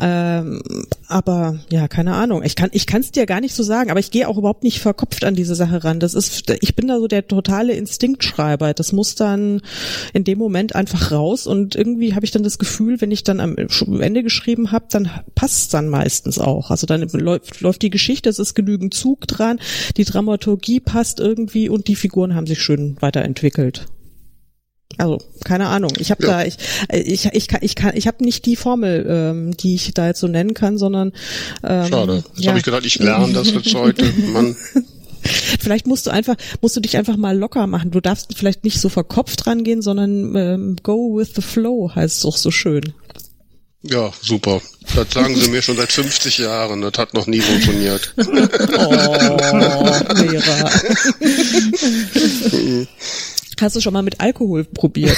Ähm, aber ja, keine Ahnung. Ich kann, ich kann es dir gar nicht so sagen, aber ich gehe auch überhaupt nicht verkopft an diese Sache ran. Das ist, ich bin da so der totale Instinktschreiber. Das muss muss dann in dem Moment einfach raus und irgendwie habe ich dann das Gefühl, wenn ich dann am Ende geschrieben habe, dann passt dann meistens auch. Also dann läuft, läuft die Geschichte, es ist genügend Zug dran, die Dramaturgie passt irgendwie und die Figuren haben sich schön weiterentwickelt. Also keine Ahnung. Ich habe ja. da ich ich ich kann ich kann ich habe nicht die Formel, ähm, die ich da jetzt so nennen kann, sondern ähm, schade. Jetzt ja. habe ich gedacht, ich lerne das jetzt heute. Mann. Vielleicht musst du einfach, musst du dich einfach mal locker machen. Du darfst vielleicht nicht so verkopft rangehen, sondern ähm, go with the flow heißt es doch so schön. Ja, super. Das sagen sie mir schon seit 50 Jahren. Das hat noch nie funktioniert. oh, Lehrer. Hast du schon mal mit Alkohol probiert?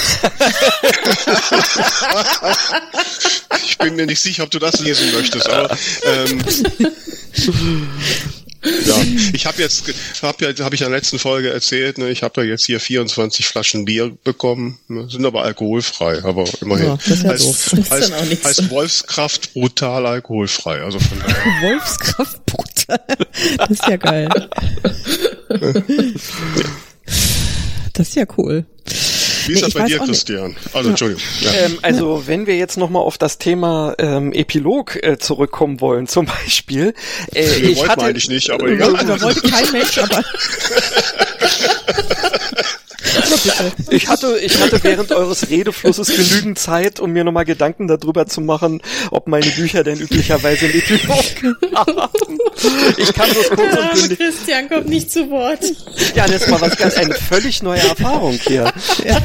ich bin mir nicht sicher, ob du das lesen möchtest, aber ähm, ja, ich habe jetzt, habe ja, habe ich in der letzten Folge erzählt, ne, ich habe da jetzt hier 24 Flaschen Bier bekommen, ne, sind aber alkoholfrei, aber immerhin. Ja, das heißt, heißt, heißt Wolfskraft brutal alkoholfrei, also von daher. Wolfskraft brutal, das ist ja geil. Das ist ja cool. Wie ist nee, das bei dir, Christian? Also, Entschuldigung. Ja. Ähm, also, wenn wir jetzt nochmal auf das Thema ähm, Epilog äh, zurückkommen wollen, zum Beispiel. Äh, ich wollte hatte, eigentlich nicht, aber egal. Da wollte kein Mensch, aber... Ich hatte, ich hatte während eures Redeflusses genügend Zeit, um mir nochmal Gedanken darüber zu machen, ob meine Bücher denn üblicherweise ein Epilog haben. Ich kann das kurz und bündig. Christian kommt nicht zu Wort. Ja, das ist mal was ganz, eine völlig neue Erfahrung hier. Ja.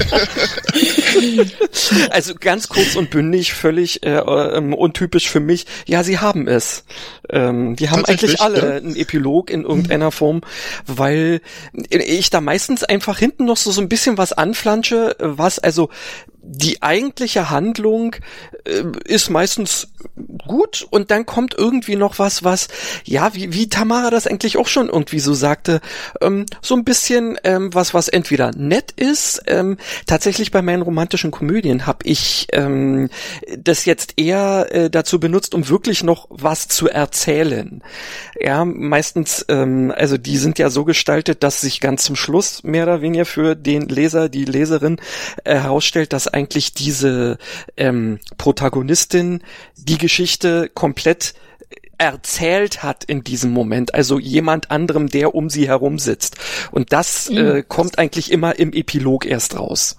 Also ganz kurz und bündig, völlig äh, ähm, untypisch für mich. Ja, sie haben es. Ähm, die haben eigentlich alle ja? einen Epilog in irgendeiner Form, weil ich da meistens einfach hinten noch so, so ein bisschen was anflansche, was also die eigentliche Handlung ist meistens gut und dann kommt irgendwie noch was, was, ja, wie, wie Tamara das eigentlich auch schon irgendwie so sagte, ähm, so ein bisschen ähm, was, was entweder nett ist. Ähm, tatsächlich bei meinen romantischen Komödien habe ich ähm, das jetzt eher äh, dazu benutzt, um wirklich noch was zu erzählen. Ja, meistens, ähm, also die sind ja so gestaltet, dass sich ganz zum Schluss mehr oder weniger für den Leser, die Leserin äh, herausstellt, dass eigentlich diese ähm, Protagonistin die Geschichte komplett erzählt hat in diesem Moment, also jemand anderem, der um sie herum sitzt. Und das mhm. äh, kommt eigentlich immer im Epilog erst raus.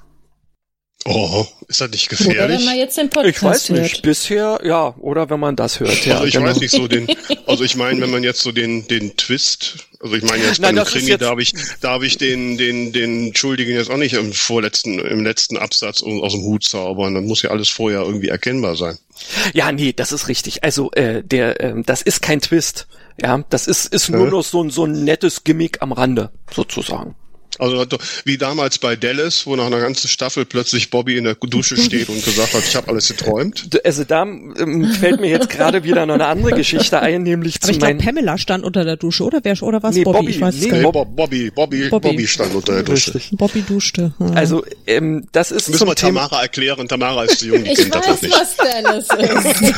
Oh, ist das nicht gefährlich? Oder man jetzt den Podcast ich weiß nicht, hört. bisher, ja, oder wenn man das hört, ja. Also ich genau. weiß nicht so den, also ich meine, wenn man jetzt so den, den Twist, also ich meine jetzt bei einem Krimi darf ich, darf ich den, den, den Schuldigen jetzt auch nicht im vorletzten, im letzten Absatz aus dem Hut zaubern, dann muss ja alles vorher irgendwie erkennbar sein. Ja, nee, das ist richtig. Also, äh, der, äh, das ist kein Twist Ja, das ist, ist nur noch so ein, so ein nettes Gimmick am Rande, sozusagen. Also wie damals bei Dallas, wo nach einer ganzen Staffel plötzlich Bobby in der Dusche steht und gesagt hat, ich habe alles geträumt. Also da ähm, fällt mir jetzt gerade wieder noch eine andere Geschichte ein, nämlich Aber zu ich meinen... Pamela stand unter der Dusche, oder wer oder was? Nee, Bobby, Bobby, ich weiß nee. Bob, Bobby, Bobby, Bobby. Bobby, stand unter der Dusche. Richtig. Bobby duschte. Ja. Also ähm, das ist Müssen zum wir Thema... Tamara erklären. Tamara ist zu jung, die Ich kennt das weiß, nicht. was Dallas ist.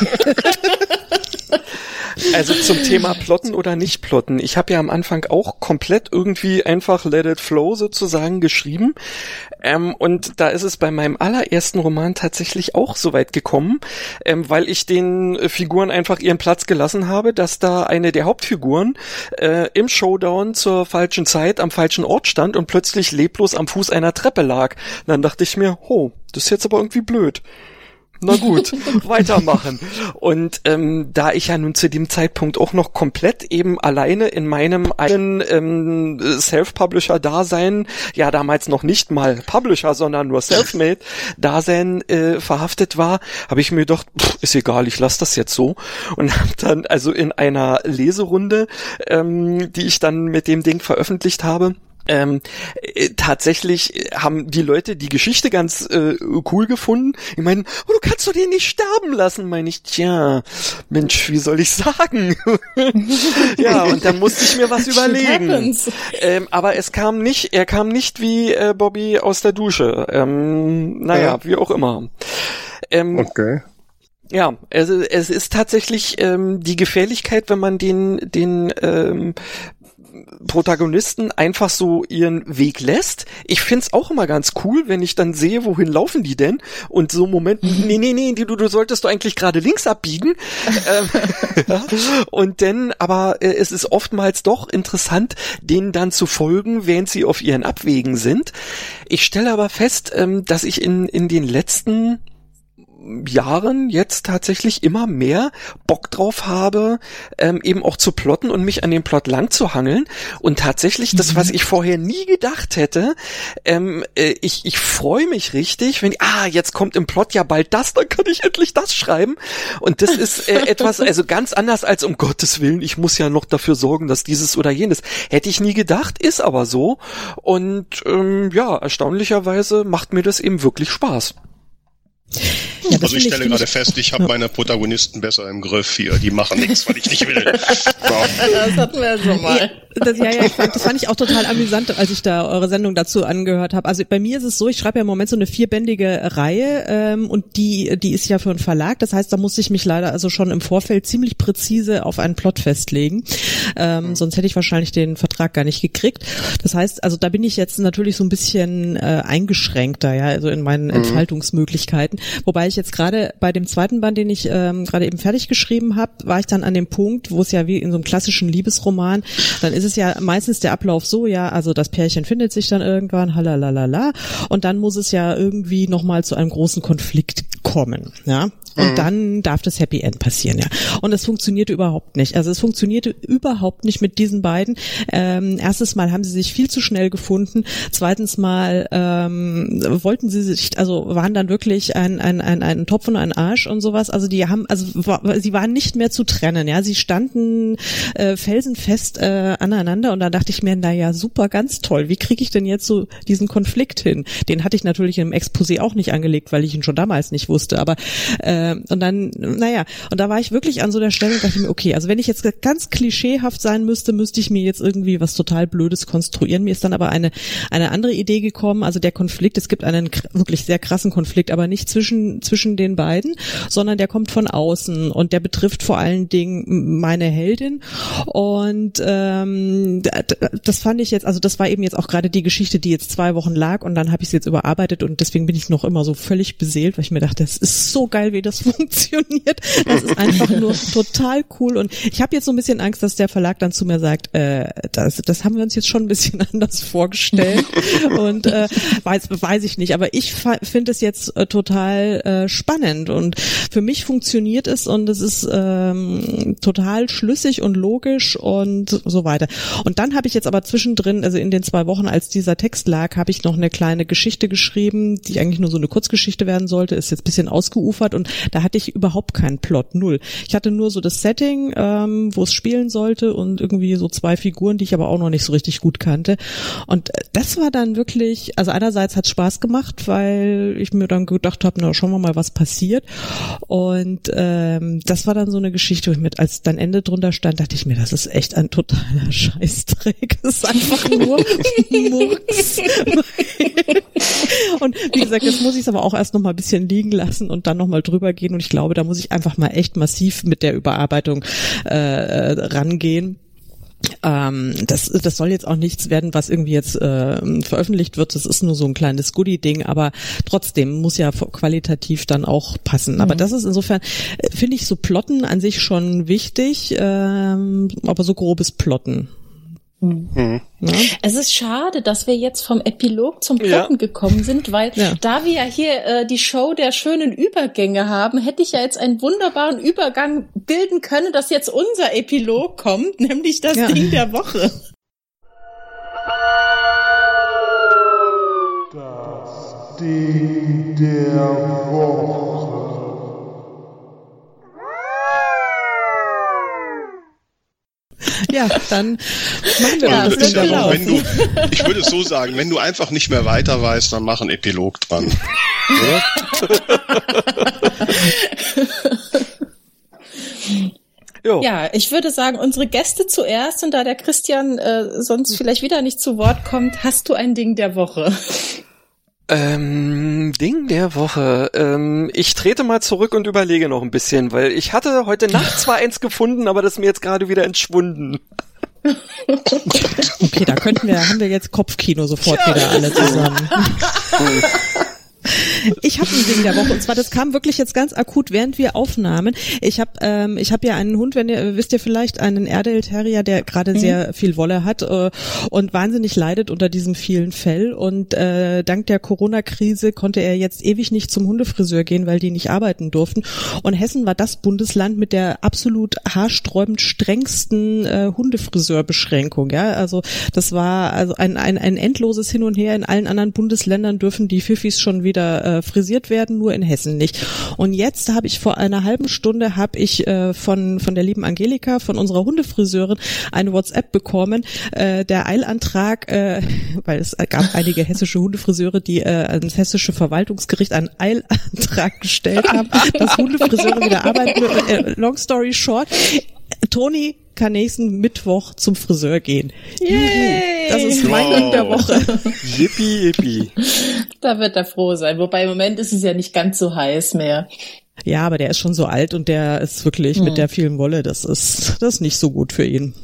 Also zum Thema Plotten oder nicht Plotten. Ich habe ja am Anfang auch komplett irgendwie einfach Let It Flow sozusagen geschrieben. Ähm, und da ist es bei meinem allerersten Roman tatsächlich auch so weit gekommen, ähm, weil ich den äh, Figuren einfach ihren Platz gelassen habe, dass da eine der Hauptfiguren äh, im Showdown zur falschen Zeit am falschen Ort stand und plötzlich leblos am Fuß einer Treppe lag. Und dann dachte ich mir, oh, das ist jetzt aber irgendwie blöd. Na gut, weitermachen. Und ähm, da ich ja nun zu dem Zeitpunkt auch noch komplett eben alleine in meinem eigenen ähm, Self-Publisher-Dasein, ja damals noch nicht mal Publisher, sondern nur Selfmade-Dasein äh, verhaftet war, habe ich mir gedacht, pff, ist egal, ich lasse das jetzt so. Und habe dann also in einer Leserunde, ähm, die ich dann mit dem Ding veröffentlicht habe, ähm, äh, tatsächlich haben die Leute die Geschichte ganz äh, cool gefunden. Ich meine, oh, du kannst doch den nicht sterben lassen, meine ich. Tja, Mensch, wie soll ich sagen? ja, und dann musste ich mir was überlegen. Ähm, aber es kam nicht, er kam nicht wie äh, Bobby aus der Dusche. Ähm, naja, wie auch immer. Ähm, Okay. ja, also es ist tatsächlich ähm, die Gefährlichkeit, wenn man den den ähm, Protagonisten einfach so ihren Weg lässt. Ich find's auch immer ganz cool, wenn ich dann sehe, wohin laufen die denn? Und so Moment, nee, nee, nee, du, du solltest doch eigentlich gerade links abbiegen. ähm. Und dann, aber äh, es ist oftmals doch interessant, denen dann zu folgen, während sie auf ihren Abwegen sind. Ich stelle aber fest, ähm, dass ich in, in den letzten Jahren jetzt tatsächlich immer mehr Bock drauf habe, ähm, eben auch zu plotten und mich an dem Plot lang zu hangeln. Und tatsächlich, das, was ich vorher nie gedacht hätte, ähm, äh, ich, ich freue mich richtig, wenn, ah, jetzt kommt im Plot ja bald das, dann kann ich endlich das schreiben. Und das ist äh, etwas, also ganz anders als um Gottes Willen, ich muss ja noch dafür sorgen, dass dieses oder jenes. Hätte ich nie gedacht, ist aber so. Und ähm, ja, erstaunlicherweise macht mir das eben wirklich Spaß. Ja, Also ich stelle finde gerade fest, ich habe meine Protagonisten besser im Griff hier. Die machen nichts, weil ich nicht will. So. Das hatten wir schon mal. Das, ja, ja, ich fand, das fand ich auch total amüsant, als ich da eure Sendung dazu angehört habe. Also bei mir ist es so, ich schreibe ja im Moment so eine vierbändige Reihe ähm, und die, die ist ja für einen Verlag. Das heißt, da musste ich mich leider also schon im Vorfeld ziemlich präzise auf einen Plot festlegen. Ähm, sonst hätte ich wahrscheinlich den Vertrag gar nicht gekriegt. Das heißt, also da bin ich jetzt natürlich so ein bisschen äh, eingeschränkter, ja, also in meinen Entfaltungsmöglichkeiten. Wobei ich jetzt gerade bei dem zweiten Band, den ich ähm, gerade eben fertig geschrieben habe, war ich dann an dem Punkt, wo es ja wie in so einem klassischen Liebesroman, dann ist es ja meistens der Ablauf so, ja, also das Pärchen findet sich dann irgendwann, halalalala, und dann muss es ja irgendwie nochmal zu einem großen Konflikt kommen, ja. Und dann darf das Happy End passieren, ja. Und es funktionierte überhaupt nicht. Also es funktionierte überhaupt nicht mit diesen beiden. Ähm, erstes Mal haben sie sich viel zu schnell gefunden. Zweitens Mal ähm, wollten sie sich, also waren dann wirklich ein, ein, ein, ein Topf und ein Arsch und sowas. Also die haben, also sie waren nicht mehr zu trennen, ja. Sie standen äh, felsenfest äh, aneinander und da dachte ich mir, na ja, super, ganz toll. Wie kriege ich denn jetzt so diesen Konflikt hin? Den hatte ich natürlich im Exposé auch nicht angelegt, weil ich ihn schon damals nicht wusste. Aber äh, und dann, naja, und da war ich wirklich an so der Stelle und dachte mir, okay, also wenn ich jetzt ganz klischeehaft sein müsste, müsste ich mir jetzt irgendwie was total Blödes konstruieren. Mir ist dann aber eine eine andere Idee gekommen. Also der Konflikt, es gibt einen wirklich sehr krassen Konflikt, aber nicht zwischen zwischen den beiden, sondern der kommt von außen und der betrifft vor allen Dingen meine Heldin. Und ähm, das fand ich jetzt, also das war eben jetzt auch gerade die Geschichte, die jetzt zwei Wochen lag und dann habe ich es jetzt überarbeitet und deswegen bin ich noch immer so völlig beseelt, weil ich mir dachte, das ist so geil, wie das funktioniert. Das ist einfach nur total cool. Und ich habe jetzt so ein bisschen Angst, dass der Verlag dann zu mir sagt, äh, das, das haben wir uns jetzt schon ein bisschen anders vorgestellt. Und äh, weiß, weiß ich nicht, aber ich finde es jetzt äh, total äh, spannend. Und für mich funktioniert es und es ist ähm, total schlüssig und logisch und so weiter. Und dann habe ich jetzt aber zwischendrin, also in den zwei Wochen, als dieser Text lag, habe ich noch eine kleine Geschichte geschrieben, die eigentlich nur so eine Kurzgeschichte werden sollte, ist jetzt bisschen ausgeufert und da hatte ich überhaupt keinen Plot, null. Ich hatte nur so das Setting, ähm, wo es spielen sollte und irgendwie so zwei Figuren, die ich aber auch noch nicht so richtig gut kannte. Und das war dann wirklich, also einerseits hat Spaß gemacht, weil ich mir dann gedacht habe, na schauen wir mal, was passiert. Und ähm, das war dann so eine Geschichte, wo ich mit, als dann Ende drunter stand, dachte ich mir, das ist echt ein totaler Scheißdreck. Das ist einfach nur Murks. und wie gesagt, jetzt muss ich es aber auch erst noch mal ein bisschen liegen lassen und dann noch mal drüber gehen. Und ich glaube, da muss ich einfach mal echt massiv mit der Überarbeitung äh, rangehen. Ähm, das, das soll jetzt auch nichts werden, was irgendwie jetzt äh, veröffentlicht wird. Das ist nur so ein kleines Goodie-Ding, aber trotzdem muss ja qualitativ dann auch passen. Mhm. Aber das ist insofern, äh, finde ich so Plotten an sich schon wichtig, ähm, aber so grobes Plotten. Mhm. Ja. Es ist schade, dass wir jetzt vom Epilog zum Plotten ja. gekommen sind, weil ja. da wir ja hier äh, die Show der schönen Übergänge haben, hätte ich ja jetzt einen wunderbaren Übergang bilden können, dass jetzt unser Epilog kommt, nämlich das Ding der Woche. Das Ding der Woche. Ja, dann machen wir ja, das. das ja wenn du, ich würde es so sagen, wenn du einfach nicht mehr weiter weißt, dann mach einen Epilog dran. Ja, ich würde sagen, unsere Gäste zuerst und da der Christian äh, sonst vielleicht wieder nicht zu Wort kommt, hast du ein Ding der Woche. Ähm, Ding der Woche. Ähm, ich trete mal zurück und überlege noch ein bisschen, weil ich hatte heute Nacht zwar eins gefunden, aber das ist mir jetzt gerade wieder entschwunden. Okay, da könnten wir, haben wir jetzt Kopfkino sofort ja. wieder alle zusammen. Ich habe ein Ding der Woche und zwar das kam wirklich jetzt ganz akut, während wir aufnahmen. Ich habe ähm, ich habe ja einen Hund, wenn ihr wisst ihr vielleicht einen Airedale Terrier, der gerade mhm. sehr viel Wolle hat äh, und wahnsinnig leidet unter diesem vielen Fell und äh, dank der Corona-Krise konnte er jetzt ewig nicht zum Hundefriseur gehen, weil die nicht arbeiten durften. Und Hessen war das Bundesland mit der absolut haarsträubend strengsten äh, Hundefriseurbeschränkung. Ja, also das war also ein, ein ein endloses Hin und Her. In allen anderen Bundesländern dürfen die Fiffis schon wieder wieder äh, frisiert werden, nur in Hessen nicht. Und jetzt habe ich vor einer halben Stunde habe ich äh, von von der lieben Angelika, von unserer Hundefriseurin, eine WhatsApp bekommen. Äh, der Eilantrag, äh, weil es gab einige hessische Hundefriseure, die äh, ans hessische Verwaltungsgericht einen Eilantrag gestellt haben, dass Hundefriseure wieder arbeiten. Äh, long story short, Toni kann nächsten Mittwoch zum Friseur gehen. Yay. Das ist mein wow. der Woche. Yippie, yippie. Da wird er froh sein. Wobei im Moment ist es ja nicht ganz so heiß mehr. Ja, aber der ist schon so alt und der ist wirklich hm. mit der vielen Wolle, das ist, das ist nicht so gut für ihn.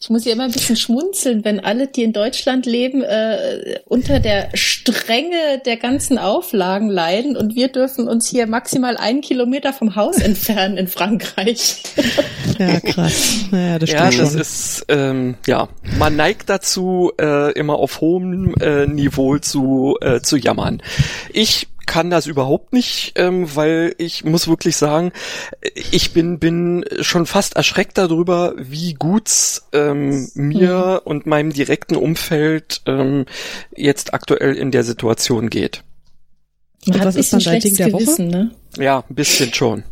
Ich muss ja immer ein bisschen schmunzeln, wenn alle, die in Deutschland leben, äh, unter der Strenge der ganzen Auflagen leiden und wir dürfen uns hier maximal einen Kilometer vom Haus entfernen in Frankreich. Ja, krass. Ja, das, ja, das ist, ähm, ja, man neigt dazu, äh, immer auf hohem äh, Niveau zu, äh, zu jammern. Ich kann das überhaupt nicht, ähm, weil ich muss wirklich sagen, ich bin bin schon fast erschreckt darüber, wie gut's ähm, mir mhm. und meinem direkten Umfeld ähm, jetzt aktuell in der Situation geht. Man und was ist dann dein Ding der Gewissen, Woche? Ne? Ja, ein bisschen schon.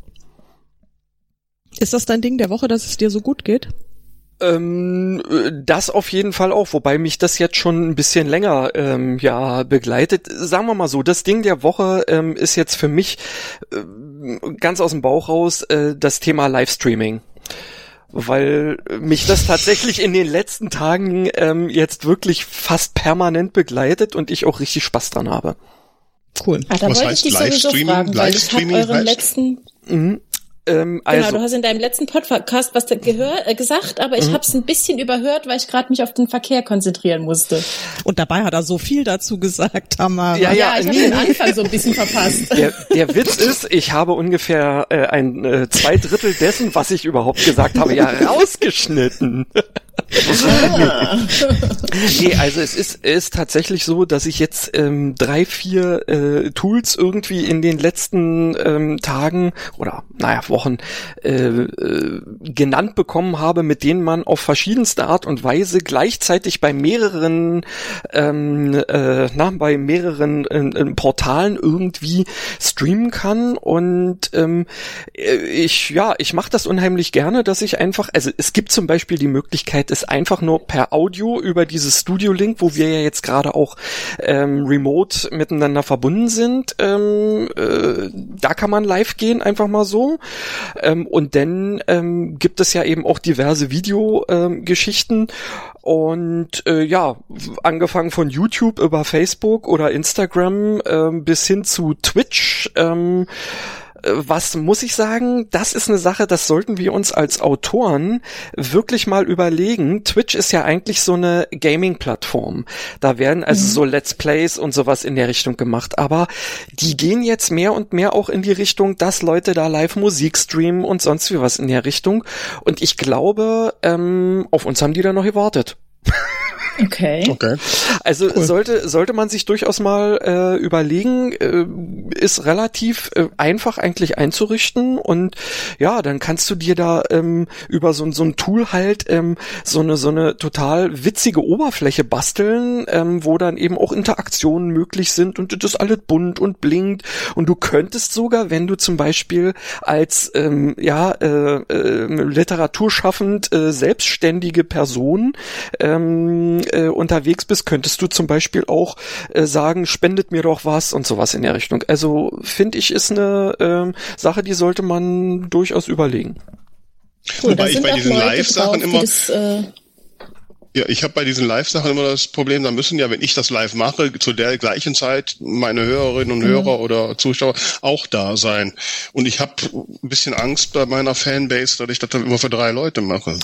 Ist das dein Ding der Woche, dass es dir so gut geht? Ähm, das auf jeden Fall auch, wobei mich das jetzt schon ein bisschen länger ähm, ja begleitet. Sagen wir mal so, das Ding der Woche ähm, ist jetzt für mich äh, ganz aus dem Bauch raus äh, das Thema Livestreaming weil mich das tatsächlich in den letzten Tagen ähm, jetzt wirklich fast permanent begleitet und ich auch richtig Spaß dran habe. Cool. Ah, da Was heißt Livestreaming? Livestreaming heißt? Letzten mhm. Ähm, also, genau, du hast in deinem letzten Podcast was gehört, äh, gesagt, aber ich mhm. habe es ein bisschen überhört, weil ich gerade mich auf den Verkehr konzentrieren musste. Und dabei hat er so viel dazu gesagt, Tamara. Ja, ja, ja ich habe den Anfang so ein bisschen verpasst. Der, der Witz ist, ich habe ungefähr äh, ein äh, zwei Drittel dessen, was ich überhaupt gesagt habe, ja rausgeschnitten. nee, also es ist, ist tatsächlich so, dass ich jetzt ähm, drei, vier äh, Tools irgendwie in den letzten ähm, Tagen oder naja, Wochen äh, äh, genannt bekommen habe, mit denen man auf verschiedenste Art und Weise gleichzeitig bei mehreren ähm, äh, na, bei mehreren äh, Portalen irgendwie streamen kann. Und ähm, äh, ich, ja, ich mache das unheimlich gerne, dass ich einfach, also es gibt zum Beispiel die Möglichkeit, es einfach nur per Audio über dieses Studio-Link, wo wir ja jetzt gerade auch ähm, remote miteinander verbunden sind, ähm, äh, da kann man live gehen, einfach mal so. Ähm, und dann ähm, gibt es ja eben auch diverse Videogeschichten. Ähm, und äh, ja, angefangen von YouTube über Facebook oder Instagram ähm, bis hin zu Twitch. Ähm, was muss ich sagen, das ist eine Sache, das sollten wir uns als Autoren wirklich mal überlegen. Twitch ist ja eigentlich so eine Gaming-Plattform. Da werden also mhm. so Let's Plays und sowas in der Richtung gemacht. Aber die gehen jetzt mehr und mehr auch in die Richtung, dass Leute da live Musik streamen und sonst wie was in der Richtung. Und ich glaube, ähm, auf uns haben die da noch gewartet. Okay. okay. Also cool. sollte sollte man sich durchaus mal äh, überlegen, äh, ist relativ äh, einfach eigentlich einzurichten und ja, dann kannst du dir da ähm, über so, so ein Tool halt ähm, so eine so eine total witzige Oberfläche basteln, ähm, wo dann eben auch Interaktionen möglich sind und das alles bunt und blinkt und du könntest sogar, wenn du zum Beispiel als ähm, ja äh, äh, literaturschaffend äh, selbstständige Person ähm, äh, unterwegs bist, könntest du zum Beispiel auch äh, sagen, spendet mir doch was und sowas in der Richtung. Also finde ich, ist eine ähm, Sache, die sollte man durchaus überlegen. Cool, Wobei ich bei diesen Live-Sachen immer, das, äh, ja, ich habe bei diesen Live-Sachen immer das Problem, da müssen ja, wenn ich das live mache, zu der gleichen Zeit meine Hörerinnen und mhm. Hörer oder Zuschauer auch da sein. Und ich habe ein bisschen Angst bei meiner Fanbase, dass ich das dann immer für drei Leute mache.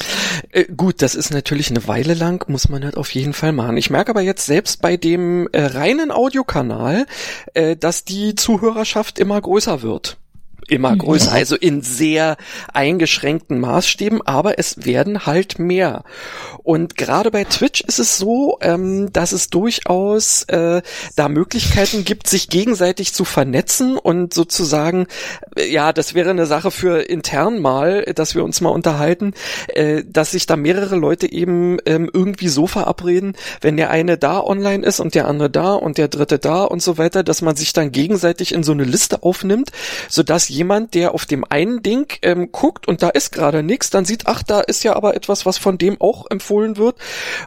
Äh, gut, das ist natürlich eine Weile lang, muss man halt auf jeden Fall machen. Ich merke aber jetzt selbst bei dem äh, reinen Audiokanal, äh, dass die Zuhörerschaft immer größer wird immer größer, also in sehr eingeschränkten Maßstäben, aber es werden halt mehr. Und gerade bei Twitch ist es so, ähm, dass es durchaus äh, da Möglichkeiten gibt, sich gegenseitig zu vernetzen und sozusagen, äh, ja, das wäre eine Sache für intern mal, dass wir uns mal unterhalten, äh, dass sich da mehrere Leute eben ähm, irgendwie so verabreden, wenn der eine da online ist und der andere da und der dritte da und so weiter, dass man sich dann gegenseitig in so eine Liste aufnimmt, sodass jemand, der auf dem einen Ding ähm, guckt und da ist gerade nichts, dann sieht, ach, da ist ja aber etwas, was von dem auch empfohlen wird,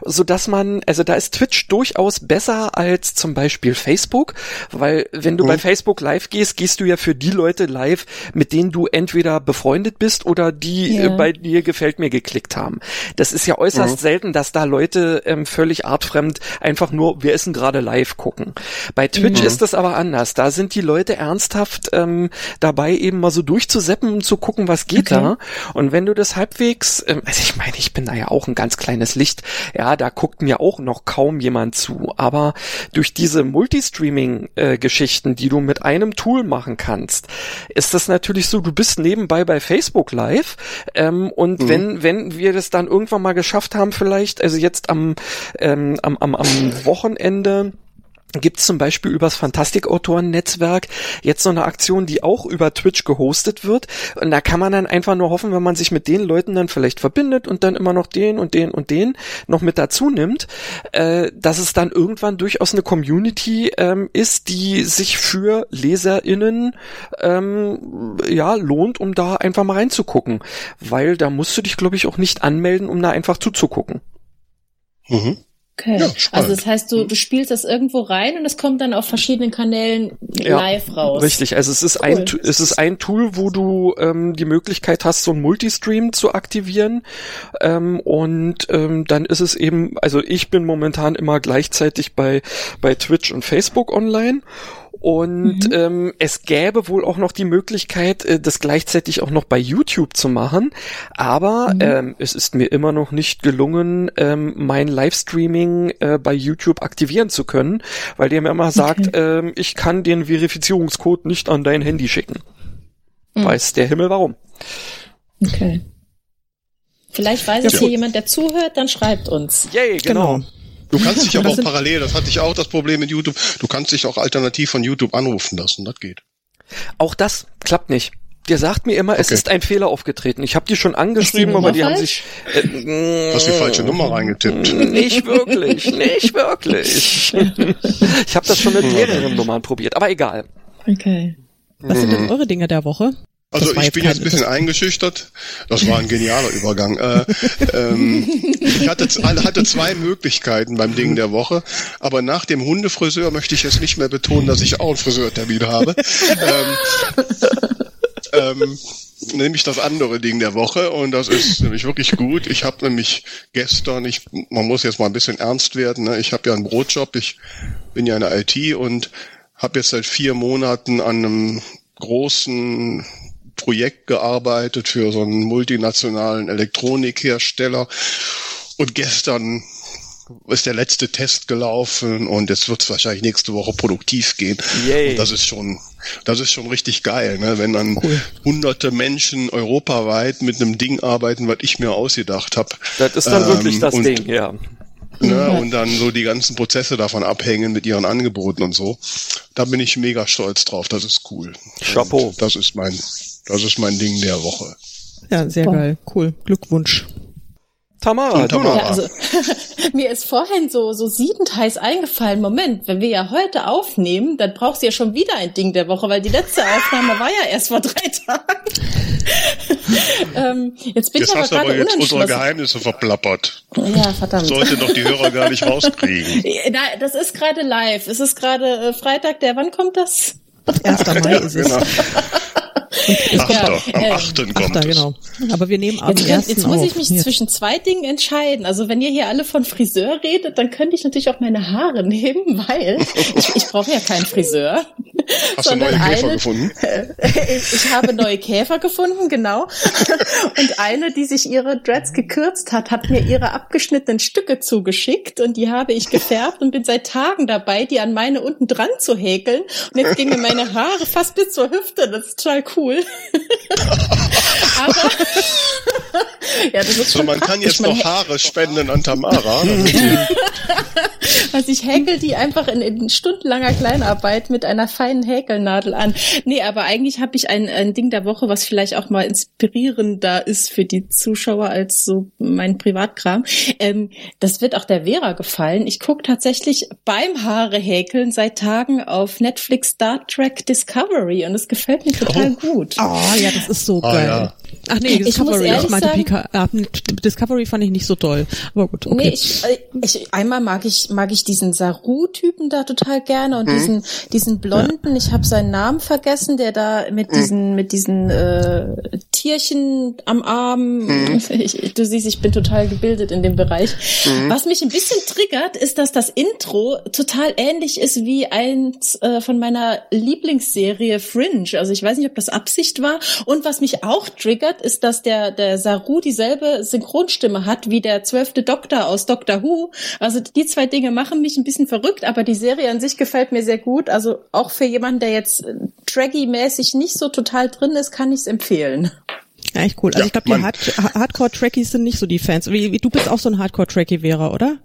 so dass man, also da ist Twitch durchaus besser als zum Beispiel Facebook, weil wenn du mhm. bei Facebook live gehst, gehst du ja für die Leute live, mit denen du entweder befreundet bist oder die ja. äh, bei dir gefällt mir geklickt haben. Das ist ja äußerst mhm. selten, dass da Leute ähm, völlig artfremd einfach nur, wir essen gerade live gucken. Bei Twitch mhm. ist das aber anders. Da sind die Leute ernsthaft ähm, dabei, eben mal so durchzuseppen und zu gucken, was geht okay. da. Und wenn du das halbwegs, ähm, also ich meine, ich bin da ja auch ein ganz kleines Licht, ja, da guckt mir auch noch kaum jemand zu. Aber durch diese Multistreaming-Geschichten, die du mit einem Tool machen kannst, ist das natürlich so, du bist nebenbei bei Facebook live ähm, und mhm. wenn, wenn wir das dann irgendwann mal geschafft haben, vielleicht, also jetzt am, ähm, am, am, am Wochenende, gibt es zum Beispiel übers Fantastikautoren-Netzwerk jetzt so eine Aktion, die auch über Twitch gehostet wird. Und da kann man dann einfach nur hoffen, wenn man sich mit den Leuten dann vielleicht verbindet und dann immer noch den und den und den noch mit dazu nimmt, äh, dass es dann irgendwann durchaus eine Community ähm, ist, die sich für LeserInnen ähm, ja lohnt, um da einfach mal reinzugucken. Weil da musst du dich, glaube ich, auch nicht anmelden, um da einfach zuzugucken. Mhm. Okay. Ja, also das heißt, du, du spielst das irgendwo rein und es kommt dann auf verschiedenen Kanälen ja, live raus. Richtig, also es ist cool. ein es ist ein Tool, wo du ähm, die Möglichkeit hast, so ein Multistream zu aktivieren. Ähm, und ähm, dann ist es eben, also ich bin momentan immer gleichzeitig bei, bei Twitch und Facebook online. Und mhm. ähm, es gäbe wohl auch noch die Möglichkeit, äh, das gleichzeitig auch noch bei YouTube zu machen. Aber mhm. ähm, es ist mir immer noch nicht gelungen, ähm, mein Livestreaming äh, bei YouTube aktivieren zu können, weil der mir immer sagt, okay. ähm, ich kann den Verifizierungscode nicht an dein Handy schicken. Mhm. Weiß der Himmel warum. Okay. Vielleicht weiß es hier jemand, der zuhört, dann schreibt uns. Yay, genau. Du kannst dich aber auch parallel, das hatte ich auch das Problem mit YouTube, du kannst dich auch alternativ von YouTube anrufen lassen, das geht. Auch das klappt nicht. Der sagt mir immer, es Okay. ist ein Fehler aufgetreten. Ich habe die schon angeschrieben, Nummer aber die haben falsch? sich äh, Hast die falsche Nummer reingetippt. nicht wirklich, nicht wirklich. Ich habe das schon mit mehreren Nummern probiert, aber egal. Okay. Was sind denn eure Dinge der Woche? Also ich bin jetzt ein bisschen eingeschüchtert. Das war ein genialer Übergang. Äh, ähm, ich hatte, z- hatte zwei Möglichkeiten beim Ding der Woche, aber nach dem Hundefriseur möchte ich jetzt nicht mehr betonen, dass ich auch einen Friseurtermin habe. ähm, ähm, nämlich das andere Ding der Woche und das ist nämlich wirklich gut. Ich habe nämlich gestern, ich, man muss jetzt mal ein bisschen ernst werden, ne? ich habe ja einen Brotjob, ich bin ja in der IT und habe jetzt seit vier Monaten an einem großen Projekt gearbeitet für so einen multinationalen Elektronikhersteller und gestern ist der letzte Test gelaufen und jetzt wird es wahrscheinlich nächste Woche produktiv gehen. Yay. Und das ist schon, das ist schon richtig geil, ne? wenn dann hunderte Menschen europaweit mit einem Ding arbeiten, was ich mir ausgedacht habe. Das ist dann wirklich das und, Ding, ja. Ne, und dann so die ganzen Prozesse davon abhängen mit ihren Angeboten und so. Da bin ich mega stolz drauf. Das ist cool. Chapeau. Und das ist mein, das ist mein Ding der Woche. Ja, sehr Boah. geil. Cool. Glückwunsch. Tamara, Und du Tamara. Ja, also mir ist vorhin so so siedend heiß eingefallen. Moment, wenn wir ja heute aufnehmen, dann brauchst du ja schon wieder ein Ding der Woche, weil die letzte Aufnahme war ja erst vor drei Tagen. ähm, jetzt bin Jetzt ich aber hast du aber jetzt unsere. Geheimnisse verplappert. Ja, verdammt. Sollte doch die Hörer gar nicht rauskriegen. Nein, das ist gerade live. Es ist gerade äh, Freitag, der, wann kommt das? 1. Mai ist es. Genau. Achter, am äh, achten kommt Achter, es. genau. Aber wir nehmen am Jetzt, ersten jetzt muss ich mich Jetzt. zwischen zwei Dingen entscheiden. Also wenn ihr hier alle von Friseur redet, dann könnte ich natürlich auch meine Haare nehmen, weil ich, ich brauche ja keinen Friseur. Hast du neue Käfer eine- gefunden? ich habe neue Käfer gefunden, genau. Und eine, die sich ihre Dreads gekürzt hat, hat mir ihre abgeschnittenen Stücke zugeschickt und die habe ich gefärbt und bin seit Tagen dabei, die an meine unten dran zu häkeln. Und jetzt gingen meine Haare fast bis zur Hüfte. Das ist total cool. Aber ja, das ist So, schon man kann jetzt Man noch Haare spenden an Tamara. Also ich häkel die einfach in, in stundenlanger Kleinarbeit mit einer feinen Häkelnadel an. Nee, aber eigentlich habe ich ein, ein Ding der Woche, was vielleicht auch mal inspirierender ist für die Zuschauer als so mein Privatkram. Ähm, das wird auch der Vera gefallen. Ich gucke tatsächlich beim Haare häkeln seit Tagen auf Netflix Star Trek Discovery und es gefällt mir total gut. Oh ja, das ist so Ah, geil. ja. Ach nee, Ich muss Discovery. Ich, ehrlich meinte sagen- Pika, ah, Discovery fand ich nicht so toll. Aber gut, okay. Nee, ich, äh, ich, einmal mag ich, mag ich diesen Saru-Typen da total gerne und diesen, diesen Blonden, ich habe seinen Namen vergessen, der da mit diesen, mit diesen äh, Tierchen am Arm, ich, du siehst, ich bin total gebildet in dem Bereich. Was mich ein bisschen triggert, ist, dass das Intro total ähnlich ist wie eins äh, von meiner Lieblingsserie Fringe. Also ich weiß nicht, ob das Absicht war. Und was mich auch triggert, ist, dass der, der Saru dieselbe Synchronstimme hat wie der zwölfte Doktor aus Doctor Who. Also die zwei Dinge machen mich ein bisschen verrückt, aber die Serie an sich gefällt mir sehr gut. Also auch für jemanden, der jetzt äh, Draggy-mäßig nicht so total drin ist, kann ich es empfehlen. ja, echt cool. Also Ja, ich glaube, die Hard Hardcore-Trackies sind nicht so die Fans. Wie, wie, du bist auch so ein Hardcore-Trackie, Vera, oder?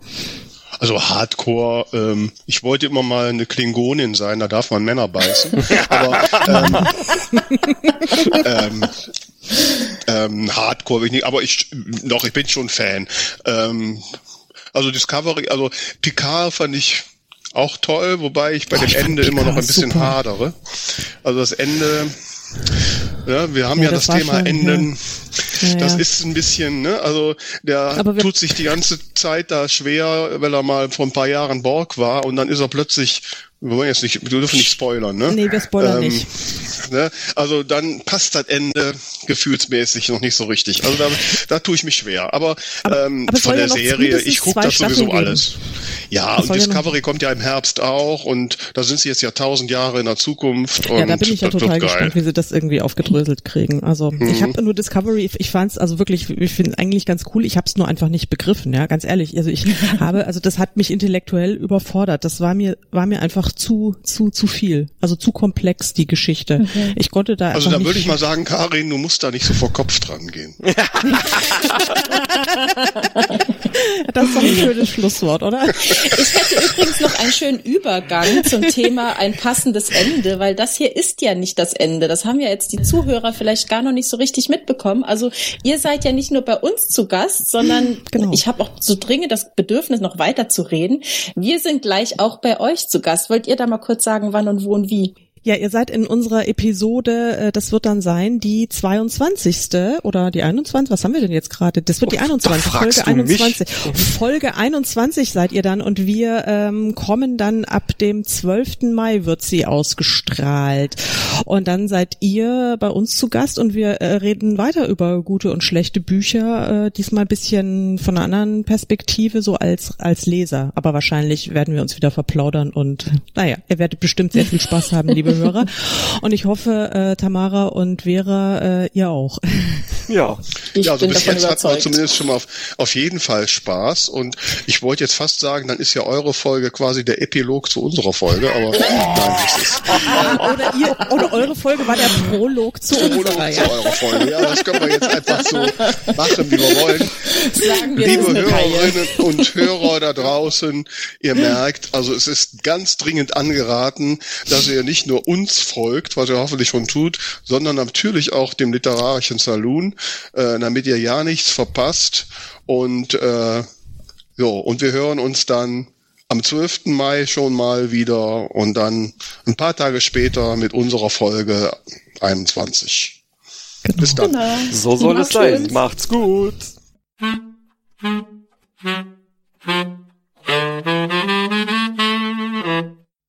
Also Hardcore, ähm, ich wollte immer mal eine Klingonin sein, da darf man Männer beißen. Aber ähm, ähm, ähm, Hardcore ich nicht, aber ich doch, ich bin schon Fan. Ähm, also Discovery, also Picard fand ich auch toll, wobei ich bei Boah, dem ich Ende immer noch ein bisschen super. hadere. Also das Ende, ja, wir haben Ja, ja, das das, Thema schon, Enden. Ja, Das ist ein bisschen, ne, also der tut sich die ganze Zeit da schwer, weil er mal vor ein paar Jahren Borg war und dann ist er plötzlich, wir wollen jetzt nicht, wir dürfen nicht spoilern, ne? Nee, wir spoilern nicht. Ne? Also dann passt das Ende gefühlsmäßig noch nicht so richtig. Also da, da tue ich mich schwer. Aber, Aber- ähm, aber von ja der noch Serie, ich gucke das sowieso geben. alles. Ja, Das und soll ja Discovery kommt ja im Herbst auch und da sind sie jetzt ja tausend Jahre in der Zukunft. Und Ja, da bin ich ja total gespannt, wie sie das irgendwie aufgedröselt kriegen. Also ich habe nur Discovery, ich fand es also wirklich, ich finde eigentlich ganz cool. Ich habe es nur einfach nicht begriffen, ja, ganz ehrlich. Also ich habe, also das hat mich intellektuell überfordert. Das war mir war mir einfach zu zu zu viel, also zu komplex die Geschichte. Ich konnte da Also einfach da würde ich mal sagen, Karin, du musst da nicht so vor Kopf dran gehen. das ist doch ein schönes Schlusswort, oder? Ich hätte übrigens noch einen schönen Übergang zum Thema ein passendes Ende, weil das hier ist ja nicht das Ende. Das haben ja jetzt die Zuhörer vielleicht gar noch nicht so richtig mitbekommen. Also ihr seid ja nicht nur bei uns zu Gast, sondern Genau. ich habe auch so dringend das Bedürfnis, noch weiter zu reden. Wir sind gleich auch bei euch zu Gast. Wollt ihr da mal kurz sagen, wann und wo und wie? Ja, ihr seid in unserer Episode, äh, das wird dann sein, die 22. oder die 21. Was haben wir denn jetzt gerade? Das wird die 21. fragst Folge du mich? 21. Folge 21 seid ihr dann und wir ähm, kommen dann ab dem 12. Mai wird sie ausgestrahlt. Und dann seid ihr bei uns zu Gast und wir äh, reden weiter über gute und schlechte Bücher, äh, diesmal ein bisschen von einer anderen Perspektive, so als, als Leser. Aber wahrscheinlich werden wir uns wieder verplaudern und naja, ihr werdet bestimmt sehr viel Spaß haben, liebe Hörer. Und ich hoffe, äh, Tamara und Vera, äh, ihr auch. Ja. Ich ja, also bin bis davon jetzt hatten wir überzeugt. zumindest schon mal auf, auf jeden Fall Spaß und ich wollte jetzt fast sagen, dann ist ja eure Folge quasi der Epilog zu unserer Folge, aber nein, ist Oder ihr, oder eure Folge war der Prolog zu Prolog unserer. zu eurer Folge. Ja, das können wir jetzt einfach so machen, wie wir wollen. Sagen wir, Liebe. Hörerinnen und Hörer da draußen, ihr merkt, also es ist ganz dringend angeraten, dass ihr nicht nur uns folgt, was ihr hoffentlich schon tut, sondern natürlich auch dem literarischen Saloon, äh, damit ihr ja nichts verpasst. Und äh, jo, und wir hören uns dann am 12. Mai schon mal wieder und dann ein paar Tage später mit unserer Folge 21. Bis dann. Genau. So soll es Macht's sein. gut. Macht's gut.